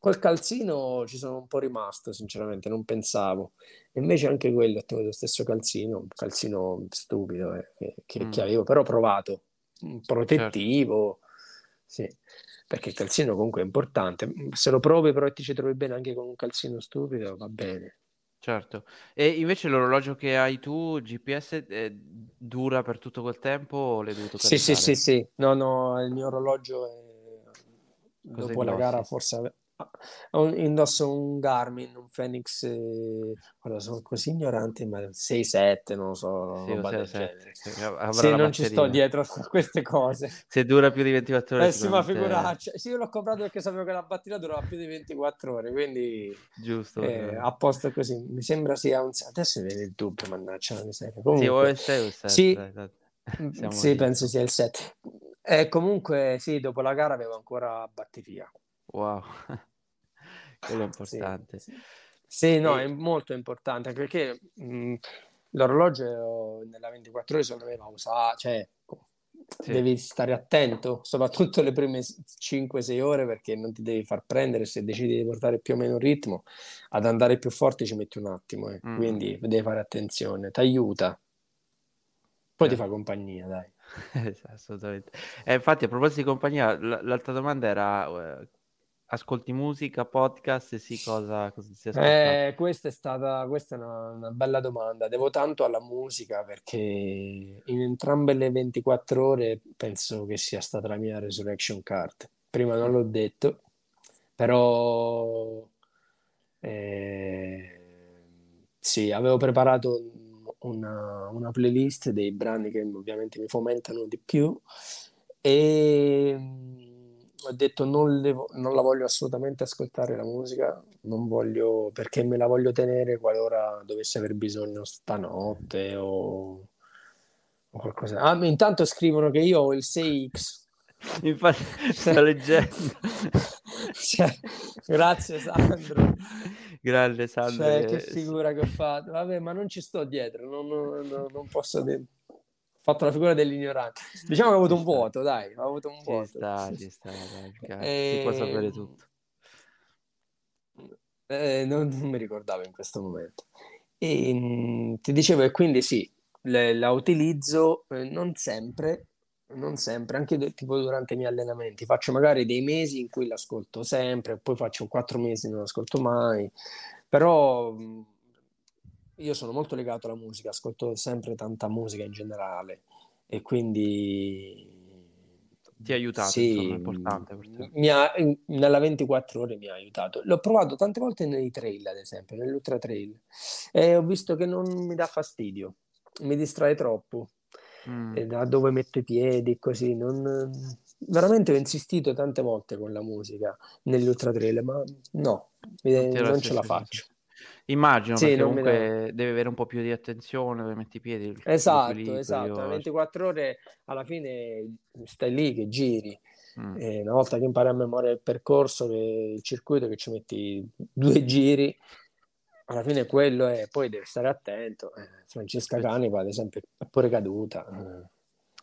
Col calzino ci sono un po' rimasto, sinceramente, non pensavo. Invece anche quello, ho tenuto lo stesso calzino, un calzino stupido eh, che, mm. che, avevo, però provato, protettivo, certo. sì, perché il calzino comunque è importante. Se lo provi però e ti ci trovi bene anche con un calzino stupido, va bene. Certo. E invece l'orologio che hai tu, GPS, eh, dura per tutto quel tempo o l'hai dovuto caricare? Sì, sì, sì, sì. No, no, il mio orologio è... Dopo la gara forse indosso un Garmin, un Phoenix, eh, guarda, sono così ignorante, ma 6-7, non lo so, sì, roba 6, sì, non ci sto dietro a queste cose. Se dura più di 24 ore. Eh sì, ma figuraccia. Sì, io l'ho comprato perché sapevo che la batteria durava più di 24 ore, quindi... Giusto. Eh, a posto così. Mi sembra sia un... Adesso viene il dubbio, mannaggia la miseria. Comunque, sì, o il 6 o il 7. Sì, dai. sì penso sia il 7 E comunque sì, dopo la gara avevo ancora batteria. Wow, quello è importante. Sì, sì no, e... è molto importante perché mh, l'orologio nella 24 ore secondo me va usato, cioè sì. devi stare attento, soprattutto le prime 5-6 ore perché non ti devi far prendere se decidi di portare più o meno ritmo, ad andare più forte ci metti un attimo, eh. mm. quindi devi fare attenzione, ti aiuta. Poi eh. ti fa compagnia, dai. Assolutamente. E infatti, a proposito di compagnia, l- l'altra domanda era: eh, ascolti musica, podcast? Sì, cosa, cosa si eh, questa è stata questa è una, una, bella domanda. Devo tanto alla musica perché in entrambe le 24 ore penso che sia stata la mia resurrection card. Prima non l'ho detto, però eh, sì, avevo preparato una, una playlist dei brani che ovviamente mi fomentano di più e ho detto non, le, non, la voglio assolutamente ascoltare la musica, non voglio perché me la voglio tenere qualora dovesse aver bisogno stanotte o, o qualcosa. Ah, intanto scrivono che io ho il 6X. Infatti, sto leggendo. cioè, grazie Sandro. Grande Sandro. Cioè, che figura che ho fatto. Vabbè, ma non ci sto dietro, non, non, non posso dire. Fatto la figura dell'ignorante. Diciamo che ho avuto un vuoto, dai, ho avuto un vuoto. Ci sta, ci sta, dai, e... si può sapere tutto. Eh, non, non, mi ricordavo in questo momento. E, mh, mm, ti dicevo, e quindi sì, le, la utilizzo eh, non sempre, non sempre, anche tipo durante i miei allenamenti. Faccio magari dei mesi in cui l'ascolto sempre, poi faccio quattro mesi e non l'ascolto mai, però io sono molto legato alla musica, ascolto sempre tanta musica in generale e quindi... Ti ha aiutato, sì, insomma, è importante per te. Mi ha, nella 24 ore mi ha aiutato. L'ho provato tante volte nei trail, ad esempio, nell'ultra trail, e ho visto che non mi dà fastidio, mi distrae troppo mm. da dove metto i piedi, così. Non... Veramente ho insistito tante volte con la musica negli ultra trail, ma no, non, non ce la faccio. Immagino, sì, perché comunque deve avere un po' più di attenzione dove metti i piedi. Esatto, esatto. Io... 24 ore alla fine stai lì che giri. Mm. una volta che impari a memoria il percorso, che, il circuito, che ci metti due giri, alla fine quello è, poi devi stare attento. Eh, Francesca Canipa, ad esempio, è pure caduta. Eh,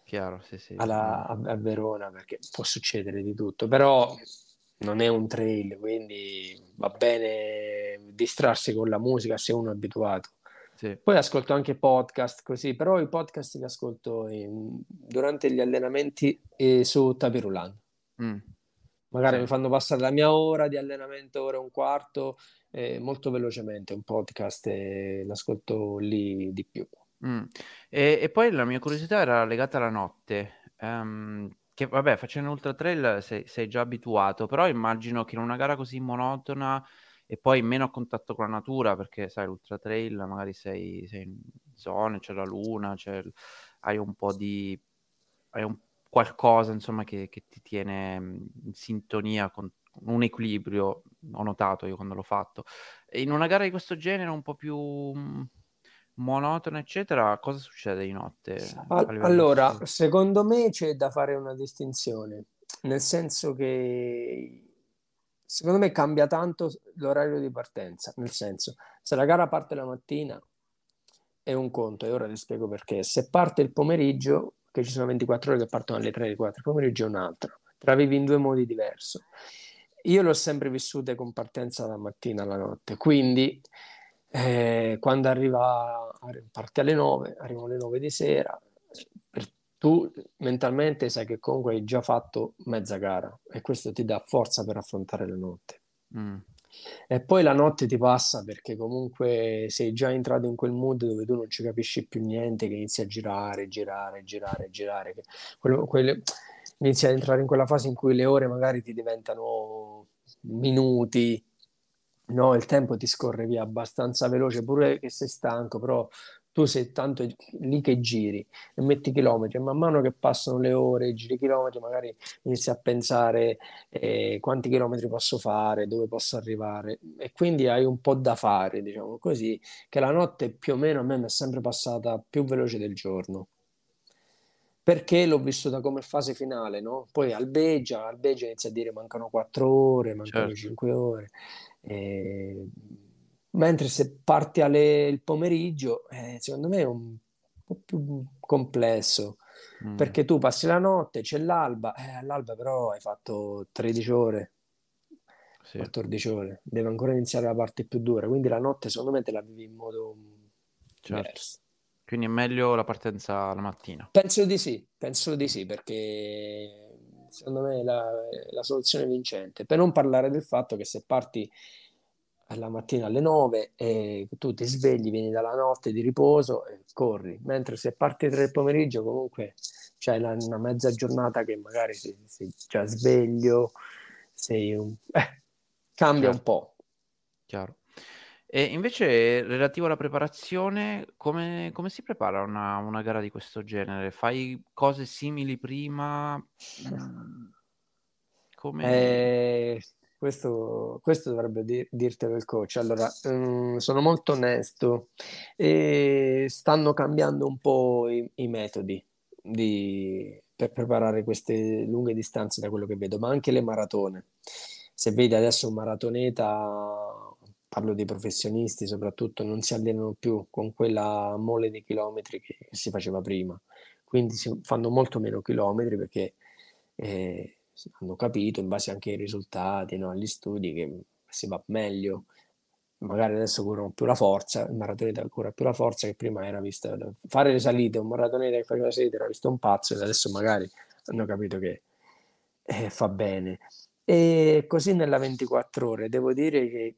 Chiaro, sì, sì. Alla, a, a, Verona, perché può succedere di tutto, però non è un trail, quindi va bene distrarsi con la musica se uno è abituato. Sì. Poi ascolto anche podcast così, però i podcast li ascolto in, durante gli allenamenti e su Tapirulan. Mm. Magari sì. mi fanno passare la mia ora di allenamento, ora e un quarto, eh, molto velocemente un podcast e l'ascolto lì di più. Mm. E, e, poi la mia curiosità era legata alla notte. Um, che vabbè, facendo ultra trail sei, sei, già abituato, però immagino che in una gara così monotona e poi meno a contatto con la natura, perché sai, l'ultra trail magari sei, sei in zone, c'è la luna, c'è, hai un po' di... hai un, qualcosa insomma che, che ti tiene in sintonia con un equilibrio, ho notato io quando l'ho fatto. In una gara di questo genere, un po' più monotona, eccetera, cosa succede di notte? allora, secondo me c'è da fare una distinzione, nel senso che secondo me cambia tanto l'orario di partenza, nel senso, se la gara parte la mattina è un conto, e ora ti spiego perché. Se parte il pomeriggio, che ci sono 24 ore che partono alle 3 alle 4, il pomeriggio è un altro, te la vivi in due modi diversi. Io l'ho sempre vissuta con partenza dalla mattina alla notte, quindi eh, quando arriva, parte alle 9, arrivano alle 9 di sera, per, tu mentalmente sai che comunque hai già fatto mezza gara e questo ti dà forza per affrontare la notte. Mm. E poi la notte ti passa perché comunque sei già entrato in quel mood dove tu non ci capisci più niente, che inizi a girare, girare, girare, girare. Che quello, quelle, inizi ad entrare in quella fase in cui le ore magari ti diventano minuti, no? Il tempo ti scorre via abbastanza veloce, pure che sei stanco, però tu sei tanto lì che giri e metti chilometri e man mano che passano le ore, giri chilometri, magari inizi a pensare eh, quanti chilometri posso fare, dove posso arrivare e quindi hai un po' da fare, diciamo così, che la notte più o meno a me mi è sempre passata più veloce del giorno perché l'ho vissuta come fase finale, no? Poi albeggia, albeggia inizia a dire mancano 4 ore, mancano certo. 5 ore. E... Mentre se parti alle... il pomeriggio, eh, secondo me è un po' più complesso, mm. perché tu passi la notte, c'è l'alba, eh, all'alba però hai fatto 13 ore, sì. 14 ore, deve ancora iniziare la parte più dura, quindi la notte secondo me te la vivi in modo certo. diverso. Quindi è meglio la partenza la mattina? Penso di sì, penso di sì, perché secondo me è la, la soluzione vincente. Per non parlare del fatto che se parti la mattina alle 9 e tu ti svegli, vieni dalla notte di riposo e corri, mentre se parti tre pomeriggio comunque c'è una, una mezza giornata che magari sei, sei già sveglio, sei un... Eh, cambia certo. un po'. Chiaro. E invece relativo alla preparazione, come, come si prepara una, una gara di questo genere? Fai cose simili prima? Mm, come... Eh, questo, questo, dovrebbe dir, dirtelo il coach. Allora, um, sono molto onesto e stanno cambiando un po' i, i metodi di, per preparare queste lunghe distanze da quello che vedo, ma anche le maratone. Se vedi adesso un maratoneta parlo dei professionisti soprattutto, non si allenano più con quella mole di chilometri che, si faceva prima. Quindi si fanno molto meno chilometri perché eh, hanno capito, in base anche ai risultati, no, agli studi, che si va meglio. Magari adesso curano più la forza, il maratoneta cura più la forza che prima era vista. Fare le salite, un maratoneta che faceva le salite era visto un pazzo e adesso magari hanno capito che eh, fa bene. E così nella 24 ore devo dire che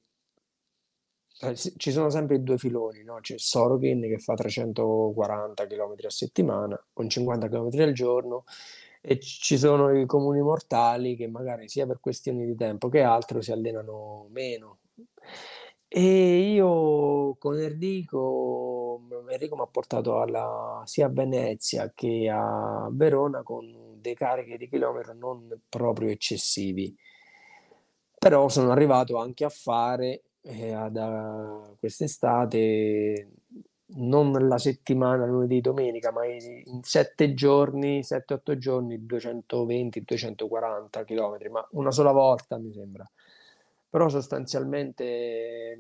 ci sono sempre due filoni, no? C'è Sorokin che fa 340 km a settimana con 50 km al giorno e ci sono i comuni mortali che magari sia per questioni di tempo che altro si allenano meno. E io con Enrico, Enrico mi ha portato alla, sia a Venezia che a Verona con dei carichi di chilometro non proprio eccessivi. Però sono arrivato anche a fare eh, da quest'estate, non la settimana, lunedì, domenica, ma in sette giorni, 7-8 giorni, 220-240 km, ma una sola volta mi sembra. Però sostanzialmente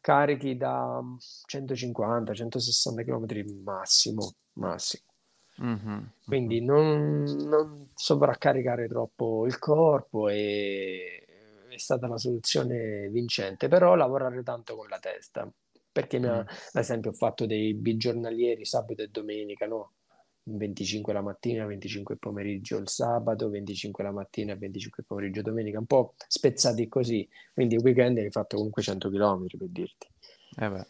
carichi da 150-160 km massimo, massimo. Mm-hmm. Quindi non, non sovraccaricare troppo il corpo e è stata la soluzione vincente, però lavorare tanto con la testa, perché mm. ad esempio ho fatto dei bigiornalieri sabato e domenica, no? 25 la mattina, 25 il pomeriggio il sabato, 25 la mattina, 25 il pomeriggio domenica, un po' spezzati così, quindi il weekend hai fatto comunque 100 km per dirti. Eh beh.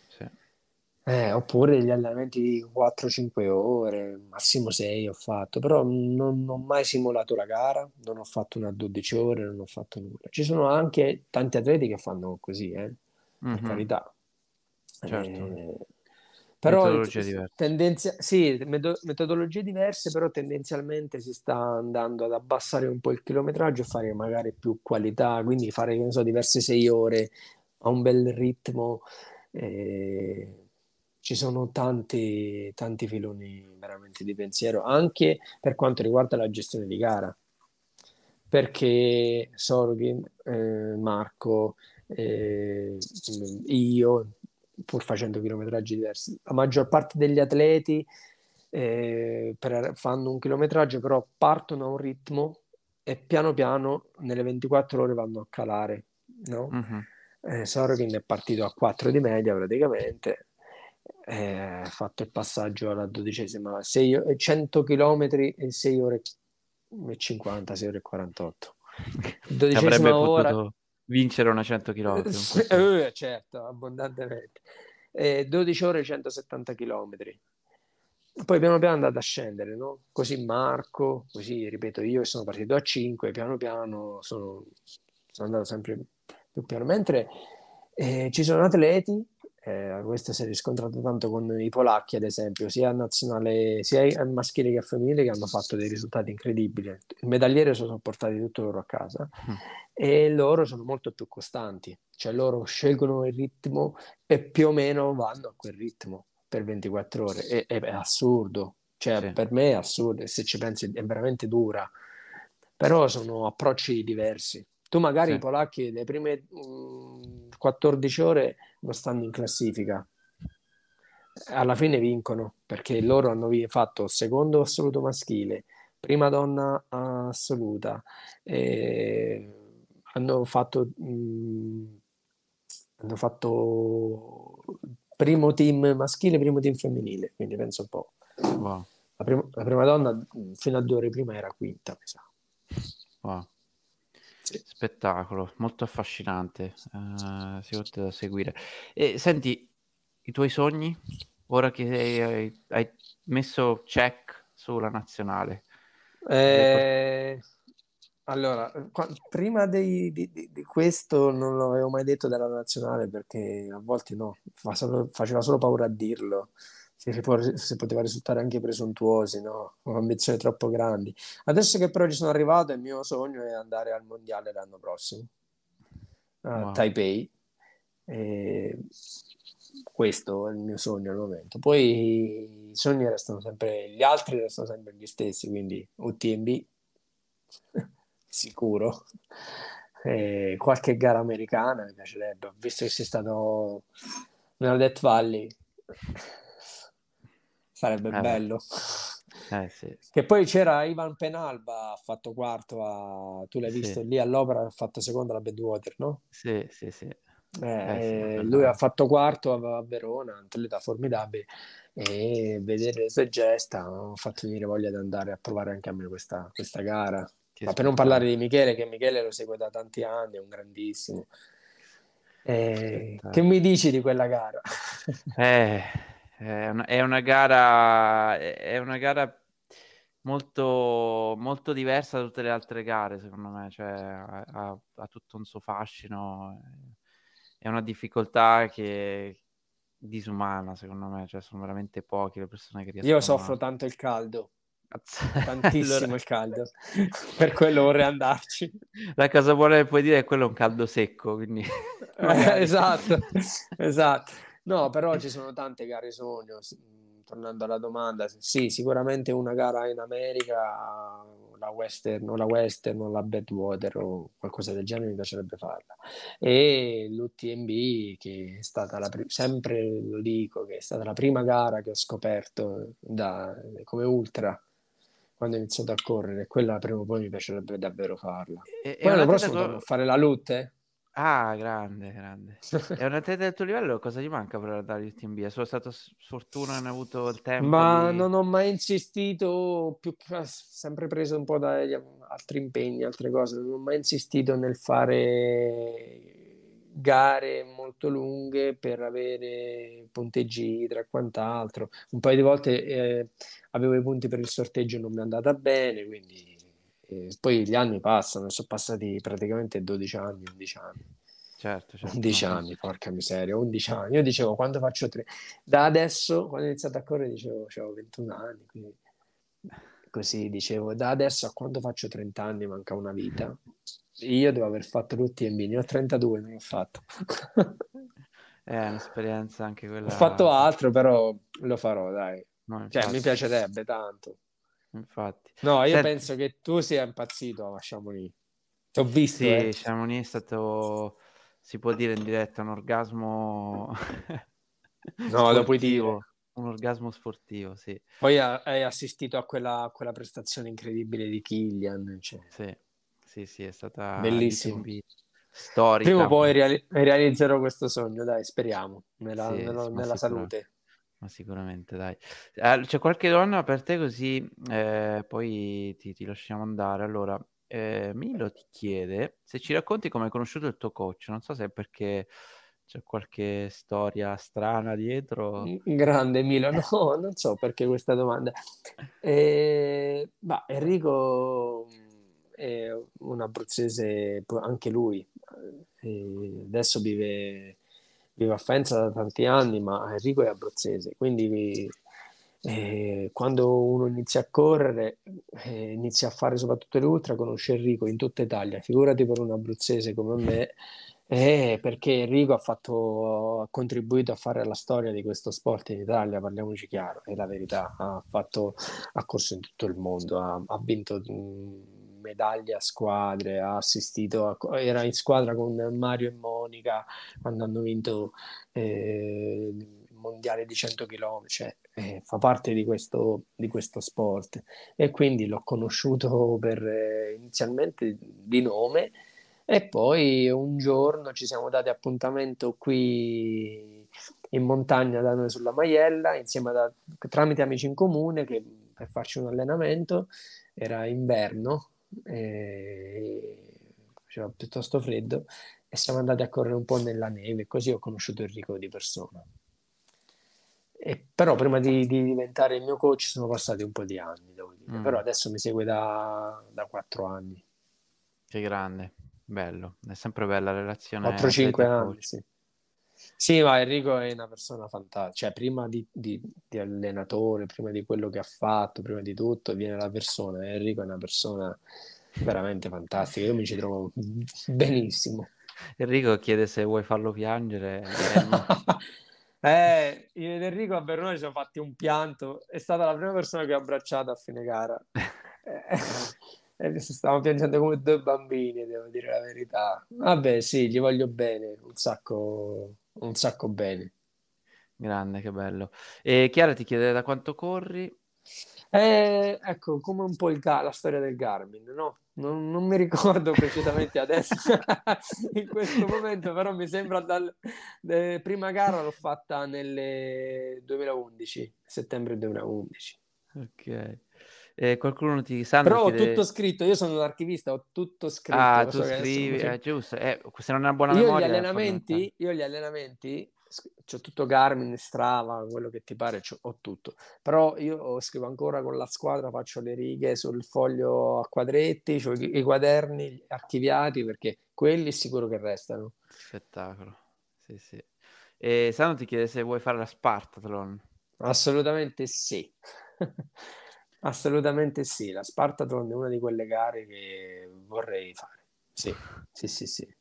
Eh, oppure gli allenamenti di 4-5 ore, massimo 6 ho fatto, però non, non, ho mai simulato la gara, non ho fatto una 12 ore, non ho fatto nulla. Ci sono anche tanti atleti che fanno così, eh, mm-hmm. per carità. Certo. Eh, però metodologie diverse. Tendenzia- sì, meto- metodologie diverse, però tendenzialmente si sta andando ad abbassare un po' il chilometraggio e fare magari più qualità, quindi fare, non so, diverse 6 ore a un bel ritmo. Eh, ci sono tanti, tanti filoni veramente di pensiero, anche per quanto riguarda la gestione di gara, perché Sorgin, eh, Marco, eh, io, pur facendo chilometraggi diversi, la maggior parte degli atleti eh, per, fanno un chilometraggio, però partono a un ritmo e piano piano nelle 24 ore vanno a calare. No? Uh-huh. Eh, Sorokin è partito a 4 di media praticamente, eh, fatto il passaggio alla dodicesima, 6, 100 km e 6 ore e 50, 6 ore e 48. Dodicesima ora... vincere una 100 km. eh, certo, abbondantemente. Eh, 12 ore e 170 km. Poi piano piano è andato a scendere, no? Così Marco, così ripeto io sono partito a 5, piano piano sono, sono andato sempre più piano. Mentre eh, ci sono atleti eh, questo si è riscontrato tanto con i polacchi, ad esempio, sia, nazionale, sia maschile che femminile, che hanno fatto dei risultati incredibili. Il medagliere sono portati tutto loro a casa mm. e loro sono molto più costanti, cioè loro scelgono il ritmo e più o meno vanno a quel ritmo per 24 ore. E, è assurdo, Cioè, sì. per me è assurdo, se ci pensi è veramente dura, però sono approcci diversi. Tu magari sì. i polacchi le prime mh, mm, 14 ore non stanno in classifica, alla fine vincono perché loro hanno fatto secondo assoluto maschile, prima donna assoluta, hanno fatto, mh, hanno fatto primo team maschile, primo team femminile, quindi penso un po'. Wow. La, prima, la, prima, donna fino a due ore prima era quinta, mi sa. Wow. Sì. Spettacolo, molto affascinante, uh, sicuramente da seguire. E senti, i tuoi sogni, ora che hai, hai messo check sulla nazionale? Eh, allora, qua, prima di, di, di, questo non l'avevo mai detto della nazionale perché a volte no, fa solo, faceva solo paura a dirlo si, poteva risultare anche presuntuosi, no? Ambizioni troppo grandi. Adesso che però ci sono arrivato, il mio sogno è andare al mondiale l'anno prossimo a wow. Taipei. E questo è il mio sogno al momento. Poi i sogni restano sempre, gli altri restano sempre gli stessi, quindi UTMB sicuro. E qualche gara americana mi piacerebbe, visto che sei stato nella Death Valley Sarebbe eh bello. Eh, sì. Che poi c'era Ivan Penalba, ha fatto quarto, a... tu l'hai visto sì. lì all'opera, ha fatto secondo la Bedwater, no? Sì, sì, sì. Eh, eh, lui ha fatto quarto a, Verona, un atleta formidabile e vedere le sue gesta mi ha fatto venire voglia di andare a provare anche a me questa, questa gara. Che Ma per non parlare di Michele, che Michele lo segue da tanti anni, è un grandissimo. Eh, che mi dici di quella gara? eh, è una, è una gara, è una gara molto, molto diversa da tutte le altre gare, secondo me, cioè ha, ha, tutto un suo fascino, è una difficoltà che disumana, secondo me, cioè sono veramente poche le persone che riescono Io soffro a... tanto il caldo. Tantissimo allora... il caldo, per quello vorrei andarci. La cosa buona che puoi dire è quello è un caldo secco, quindi... eh, esatto, esatto. No, però ci sono tante gare sogno. Tornando alla domanda, sì, sicuramente una gara in America, la Western o la Western o la Badwater o qualcosa del genere mi piacerebbe farla. E l'UTMB, che è stata la prima, sempre lo dico, che è stata la prima gara che ho scoperto da, come ultra quando ho iniziato a correre, quella prima o poi mi piacerebbe davvero farla. E, poi l'anno prossimo a fare la lutte. Ah, grande, grande. È un atleta del tuo livello, cosa gli manca per andare al UTMB? È solo stato sfortuna, non hai avuto il tempo? Ma di... non ho mai insistito, più che sempre preso un po' da altri impegni, altre cose, non ho mai insistito nel fare gare molto lunghe per avere punteggi tra quant'altro. Un paio di volte eh, avevo i punti per il sorteggio, non mi è andata bene, quindi e poi gli anni passano, sono passati praticamente 12 anni, 11 anni. Certo, certo. 11 anni, porca miseria, 11 anni. Io dicevo, quando faccio tre... Da adesso, quando ho iniziato a correre, dicevo, avevo 21 anni, quindi così dicevo, da adesso a quando faccio 30 anni manca una vita. Io devo aver fatto tutti i ne ho 32, non ho fatto. È un'esperienza anche quella. Ho fatto altro, però lo farò, dai. No, cioè, mi piacerebbe tanto. Infatti. No, io Senti... penso che tu sia impazzito a Chamonix. Ti ho visto. Sì, eh. Chamonix è stato, si può dire in diretta, un orgasmo. no, lo puoi dire. Un orgasmo sportivo, sì. Poi hai assistito a quella, quella prestazione incredibile di Killian. Cioè. Sì, sì, sì, è stata bellissima. Storica. Prima o poi reali- realizzerò questo sogno, dai, speriamo, nella, sì, nella, nella salute. Ma sicuramente, dai. Eh, c'è qualche donna per te così eh, poi ti, ti, lasciamo andare. Allora, eh, Milo ti chiede se ci racconti come hai conosciuto il tuo coach. Non so se è perché c'è qualche storia strana dietro. Grande Milo, no, non so perché questa domanda. Eh, bah, Enrico è un abruzzese, anche lui. Eh, adesso vive vivo a Faenza da tanti anni, ma Enrico è abruzzese, quindi eh, quando uno inizia a correre, eh, inizia a fare soprattutto le ultra, conosce Enrico in tutta Italia, figurati per un abruzzese come me, Eh, perché Enrico ha, fatto, ha contribuito a fare la storia di questo sport in Italia, parliamoci chiaro, è la verità. Ha, fatto, ha corso in tutto il mondo, ha, ha vinto mm, medaglie a squadre, ha assistito, a, era in squadra con Mario e Monica quando hanno vinto eh, il mondiale di 100 km, cioè, eh, fa parte di questo, di questo, sport. E quindi l'ho conosciuto per, eh, inizialmente di nome e poi un giorno ci siamo dati appuntamento qui in montagna da noi sulla Maiella, insieme a, tramite amici in comune che, per farci un allenamento. Era inverno, faceva piuttosto freddo e siamo andati a correre un po' nella neve, così ho conosciuto Enrico di persona. E, però prima di, di, diventare il mio coach sono passati un po' di anni, devo dire. Mm. però adesso mi segue da, da 4 anni. Che grande. Bello, è sempre bella la relazione. 4-5 anni, sì. Sì, ma Enrico è una persona fantastica, cioè prima di, di, di, allenatore, prima di quello che ha fatto, prima di tutto viene la persona. Enrico è una persona veramente fantastica, io mi ci trovo benissimo. Enrico chiede se vuoi farlo piangere. eh, io ed Enrico a Verona ci siamo fatti un pianto, è stata la prima persona che ho abbracciato a fine gara. Eh, stavamo piangendo come due bambini, devo dire la verità. Vabbè, sì, gli voglio bene, un sacco, un sacco bene. Grande, che bello. E Chiara ti chiede da quanto corri? Eh, ecco, come un po' il, la storia del Garmin, no? Non, non mi ricordo precisamente adesso in questo momento, però mi sembra dal eh, prima gara l'ho fatta nel 2011, settembre 2011. Ok eh, qualcuno ti sa. Però ho chiede... tutto scritto, io sono l'archivista, ho tutto scritto. Ah, tu scrivi, è eh, giusto. Eh, se non è una buona io memoria... Gli allenamenti, io gli allenamenti, ho tutto Garmin, Strava, quello che ti pare, ho tutto. Però io scrivo ancora con la squadra, faccio le righe sul foglio a quadretti, ho i, i quaderni archiviati, perché quelli sicuro che restano. Spettacolo, sì sì. E Sano ti chiede se vuoi fare la Spartathlon. Assolutamente sì. Assolutamente sì, la Spartathlon è una di quelle gare che vorrei fare. Sì, sì, sì, sì.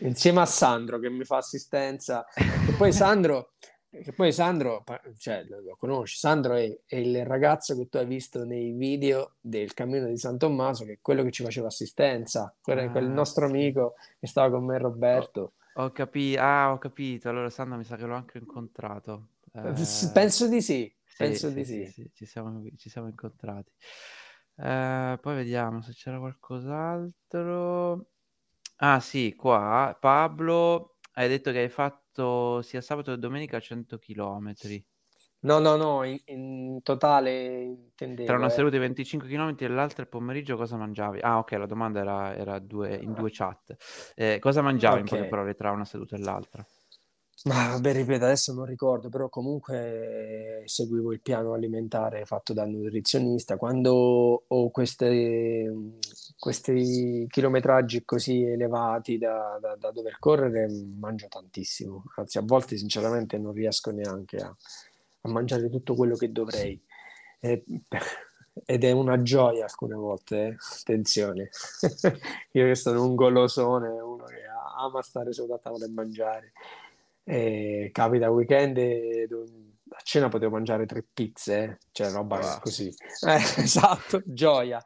Insieme a Sandro che mi fa assistenza. E poi Sandro, che poi Sandro, cioè, lo conosci, Sandro è, è, il ragazzo che tu hai visto nei video del Cammino di San Tommaso, che è quello che ci faceva assistenza, quello, ah, quel nostro amico che stava con me Roberto. Ho, ho capito, ah, ho capito, allora Sandro mi sa che l'ho anche incontrato. Eh... Penso di sì, Penso di sì. sì, Ci, siamo, ci, siamo, incontrati. Eh, poi vediamo se c'era qualcos'altro. Ah sì, qua Pablo, hai detto che hai fatto sia sabato che domenica 100 km. No, no, no, in, in totale intendevo. Tra una eh. seduta di 25 km e l'altra il pomeriggio cosa mangiavi? Ah, ok, la domanda era, era due, in due chat. Eh, cosa mangiavi okay. in poche parole tra una seduta e l'altra? Ma vabbè, ripeto, adesso non ricordo, però comunque seguivo il piano alimentare fatto dal nutrizionista. Quando ho queste, questi chilometraggi così elevati da, da, da, dover correre, mangio tantissimo. Anzi, a volte sinceramente non riesco neanche a, a mangiare tutto quello che dovrei. E, ed è una gioia alcune volte, eh? attenzione. Io che sono un golosone, uno che ama stare sulla tavola e mangiare. E capita weekend e a cena potevo mangiare tre pizze, eh? cioè roba wow. così. Eh, esatto, gioia.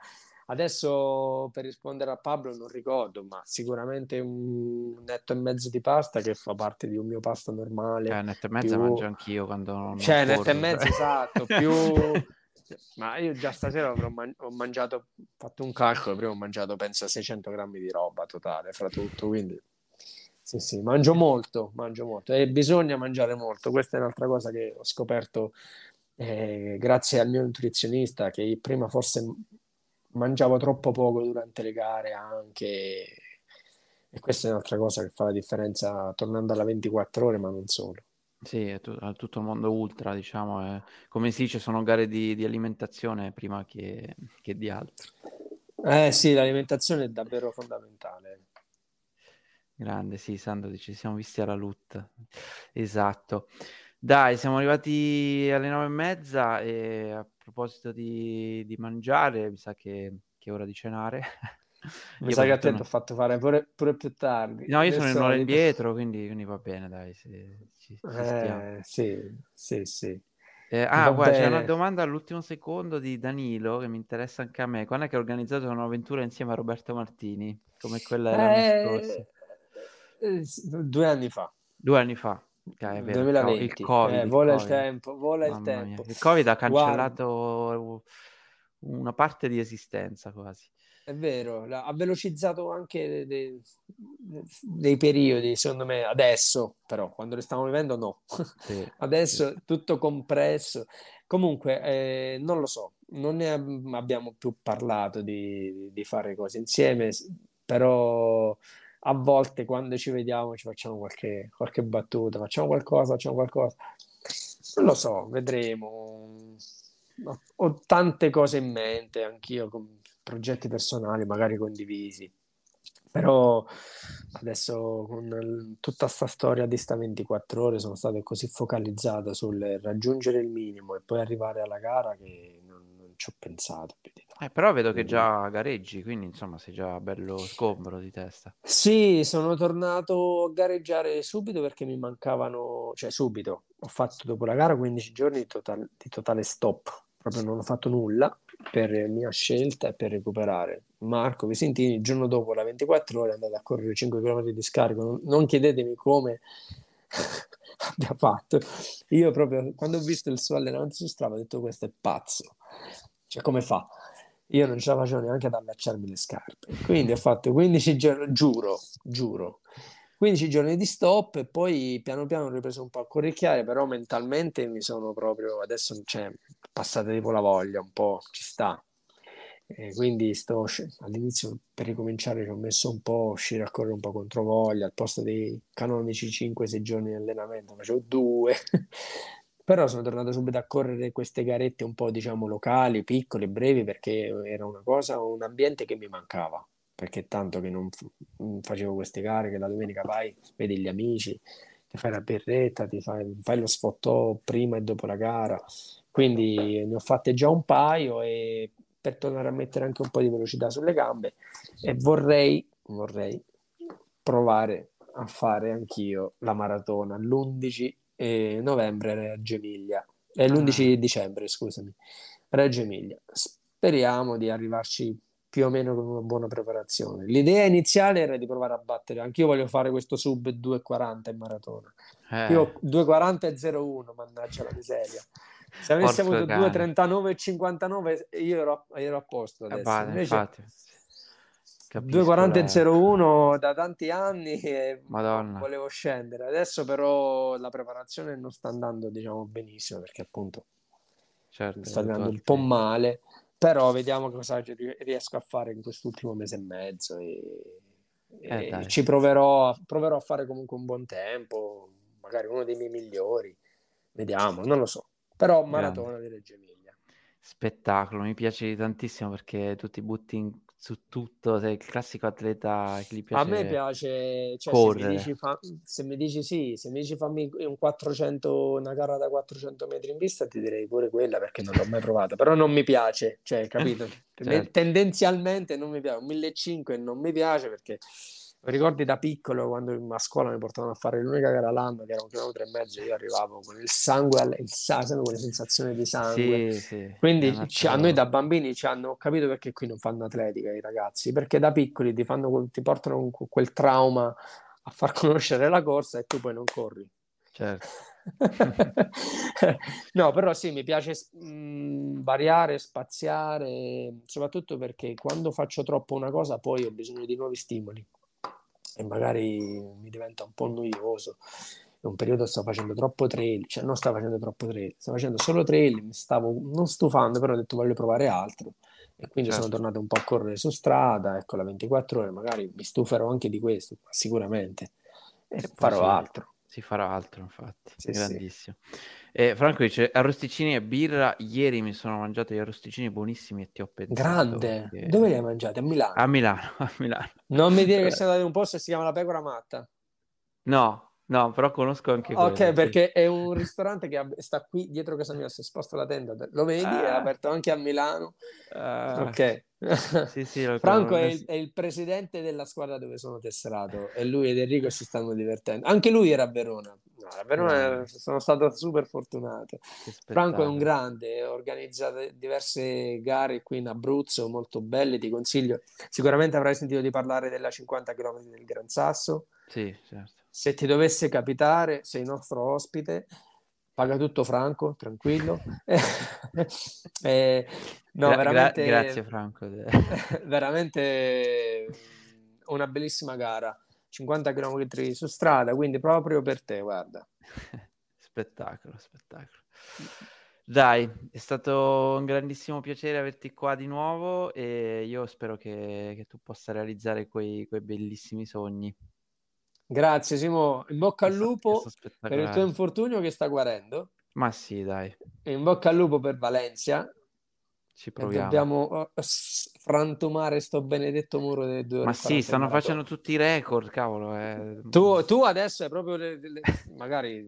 Adesso per rispondere a Pablo non ricordo, ma sicuramente un netto e mezzo di pasta che fa parte di un mio pasto normale. Cioè, netto e mezzo più... mangio anch'io quando non Cioè, netto e mezzo, esatto, più... ma io già stasera avrò man- ho mangiato, ho fatto un calcolo, prima ho mangiato penso 600 grammi di roba totale fra tutto, quindi sì, sì, mangio molto, mangio molto e bisogna mangiare molto. Questa è un'altra cosa che ho scoperto eh, grazie al mio nutrizionista che prima forse mangiavo troppo poco durante le gare anche e questa è un'altra cosa che fa la differenza tornando alla 24 ore, ma non solo. Sì, è t- tutto il mondo ultra, diciamo, è, come si dice, sono gare di, di alimentazione prima che, che di altro. Eh sì, l'alimentazione è davvero fondamentale. Grande, sì, Sandro, ci siamo visti alla LUT. Esatto. Dai, siamo arrivati alle nove e mezza e a proposito di, di mangiare, mi sa che, che, è ora di cenare. Mi io sa che a te ti ho fatto fare pure, pure, più tardi. No, io sono in un'ora indietro, quindi, quindi, va bene, dai. Ci, ci, ci eh, sì, sì, sì. Eh, ah, guarda, c'è una domanda all'ultimo secondo di Danilo che mi interessa anche a me. Quando è che ha organizzato un'avventura insieme a Roberto Martini? Come quella dell'anno eh, scorso? Eh, due anni fa. Due anni fa. Okay, è vero. 2020. Il COVID, eh, vola il, COVID. il tempo, vola Mamma il tempo. Il Covid ha cancellato Guarda. una parte di esistenza quasi. È vero, ha velocizzato anche dei, dei, periodi, secondo me, adesso, però, quando le stiamo vivendo no. Sì, adesso sì. tutto compresso. Comunque, eh, non lo so, non ne abbiamo più parlato di, di fare cose insieme, però a volte quando ci vediamo ci facciamo qualche, qualche battuta, facciamo qualcosa, facciamo qualcosa. Non lo so, vedremo. Ho, ho tante cose in mente, anch'io con progetti personali magari condivisi. Però adesso con tutta questa storia di sta 24 ore sono state così focalizzate sul raggiungere il minimo e poi arrivare alla gara che non, non ci ho pensato più di eh, però vedo che già gareggi, quindi insomma sei già bello sgombro di testa. Sì, sono tornato a gareggiare subito perché mi mancavano, cioè subito, ho fatto dopo la gara 15 giorni di, total, di totale stop, proprio non ho fatto nulla per mia scelta e per recuperare. Marco Visentini, il giorno dopo, la 24 ore, è andato a correre 5 km di scarico. Non, non chiedetemi come abbia fatto. Io proprio, quando ho visto il suo allenamento su Strava, ho detto questo è pazzo. Cioè, come fa? Io non ce la facevo neanche ad allacciarmi le scarpe. Quindi ho fatto 15 giorni, giuro, giuro, 15 giorni di stop e poi piano piano ho ripreso un po' a corricchiare, però mentalmente mi sono proprio, adesso c'è passata tipo la voglia, un po' ci sta. E quindi sto all'inizio per ricominciare ci ho messo un po' a uscire a correre un po' contro voglia, al posto dei canonici 5-6 giorni di allenamento facevo due però sono tornato subito a correre queste garette un po' diciamo locali, piccole, brevi, perché era una cosa, un ambiente che mi mancava, perché tanto che non, facevo queste gare, che la domenica vai, vedi gli amici, ti fai la birretta, ti fai, fai lo sfottò prima e dopo la gara, quindi ne ho fatte già un paio e per tornare a mettere anche un po' di velocità sulle gambe e vorrei, vorrei provare a fare anch'io la maratona l'11 e novembre Reggio Emilia, è l'11 ah. dicembre, scusami, Reggio Emilia. Speriamo di arrivarci più o meno con una buona preparazione. L'idea iniziale era di provare a battere, anch'io voglio fare questo sub 2.40 in maratona. Eh. Io 2.40 e 0.1, mannaggia la miseria. Se avessi avuto 2.39 e 59 io ero, ero a posto adesso. Eh, vale, Invece, infatti 2.40.01 da tanti anni e Madonna. volevo scendere. Adesso però la preparazione non sta andando diciamo benissimo perché appunto certo, sta andando un po' male, però vediamo cosa riesco a fare in quest'ultimo mese e mezzo e, eh, e ci proverò, proverò a fare comunque un buon tempo, magari uno dei miei migliori. Vediamo, non lo so. Però maratona di Reggio Emilia. Spettacolo, mi piace tantissimo perché tu ti butti in su tutto, sei il classico atleta che gli piace A me piace, cioè, se mi, dici, fa, se mi dici sì, se mi dici fammi un 400, una gara da 400 metri in pista, ti direi pure quella perché non l'ho mai provata, però non mi piace, cioè, capito? certo. Tendenzialmente non mi piace, un 1500 non mi piace perché ricordi da piccolo quando a scuola mi portavano a fare l'unica gara l'anno che era un chilometro e mezzo io arrivavo con il sangue il sangue con le sensazioni di sangue. Sì, sì. quindi a noi da bambini ci hanno capito perché qui non fanno atletica i ragazzi perché da piccoli ti, fanno, ti portano quel trauma a far conoscere la corsa e tu poi non corri. Certo. No però sì mi piace mh, variare spaziare soprattutto perché quando faccio troppo una cosa poi ho bisogno di nuovi stimoli e magari mi diventa un po' noioso. In un periodo sto facendo troppo trail, cioè non sto facendo troppo trail, sto facendo solo trail, mi stavo non stufando, però ho detto voglio provare altro. E quindi certo. sono tornato un po' a correre su strada, ecco, la 24 ore, magari mi stuferò anche di questo, sicuramente, e, e farò sì, altro. Si farà altro, infatti, sì, grandissimo. Sì. Eh, Franco dice arrosticini e birra. Ieri mi sono mangiato gli arrosticini buonissimi e ti ho pensato. Grande. Che... Dove li hai mangiati? A Milano. A Milano, a Milano. Non mi dire che sei andato in un posto che si chiama La Pecora Matta. No, No, però conosco anche quello. Ok, perché è un ristorante che sta qui dietro casa mia, se sposto la tenda, lo vedi, ah. è aperto anche a Milano. Ah. Ok. Sì, sì, Franco è il, è il, presidente della squadra dove sono tesserato e lui ed Enrico si stanno divertendo. Anche lui era a Verona. No, a Verona no. sono stato super fortunato. Franco è un grande, organizza diverse gare qui in Abruzzo molto belle, ti consiglio. Sicuramente avrai sentito di parlare della 50 km del Gran Sasso. Sì, certo. Se ti dovesse capitare, sei nostro ospite, paga tutto Franco, tranquillo. eh, no, gra- veramente, gra- grazie Franco. veramente una bellissima gara, 50 km su strada, quindi proprio per te, guarda. spettacolo, spettacolo. Dai, è stato un grandissimo piacere averti qua di nuovo e io spero che, che tu possa realizzare quei, quei bellissimi sogni. Grazie Simo, in bocca al lupo per il tuo infortunio che sta guarendo. Ma sì, dai. E in bocca al lupo per Valencia. Ci proviamo. Dobbiamo uh, frantumare sto benedetto muro delle due ore. Ma sì, stanno facendo tutti i record, cavolo. Eh. Tu, tu, adesso è proprio le, le, magari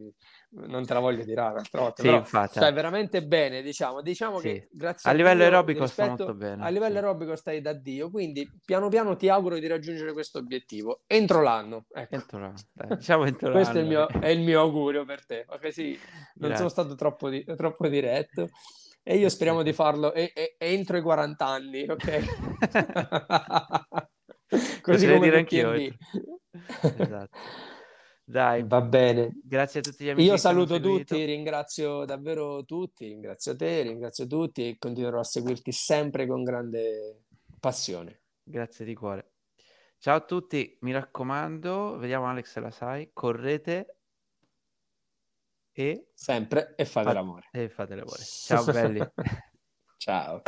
non te la voglio dire un'altra volta, sì, infatti, stai veramente bene, diciamo. Diciamo sì. che grazie a, a livello Dio, aerobico rispetto, sta molto bene. A livello sì. aerobico stai da Dio, quindi piano piano ti auguro di raggiungere questo obiettivo entro l'anno. Ecco. Entro l'anno, dai, diciamo entro questo l'anno. È il, mio, è il mio augurio per te, ok? Sì, non grazie. sono stato troppo, di, troppo diretto. E io speriamo di farlo e, e, entro i 40 anni, ok? Così come dire anch'io. esatto. Dai, va bene. Grazie a tutti gli amici. Io saluto tutti, ringrazio davvero tutti, ringrazio te, ringrazio tutti e continuerò a seguirti sempre con grande passione. Grazie di cuore. Ciao a tutti, mi raccomando, vediamo Alex se la sai, correte e sempre e fate, l'amore. E fate l'amore. Ciao belli. Ciao.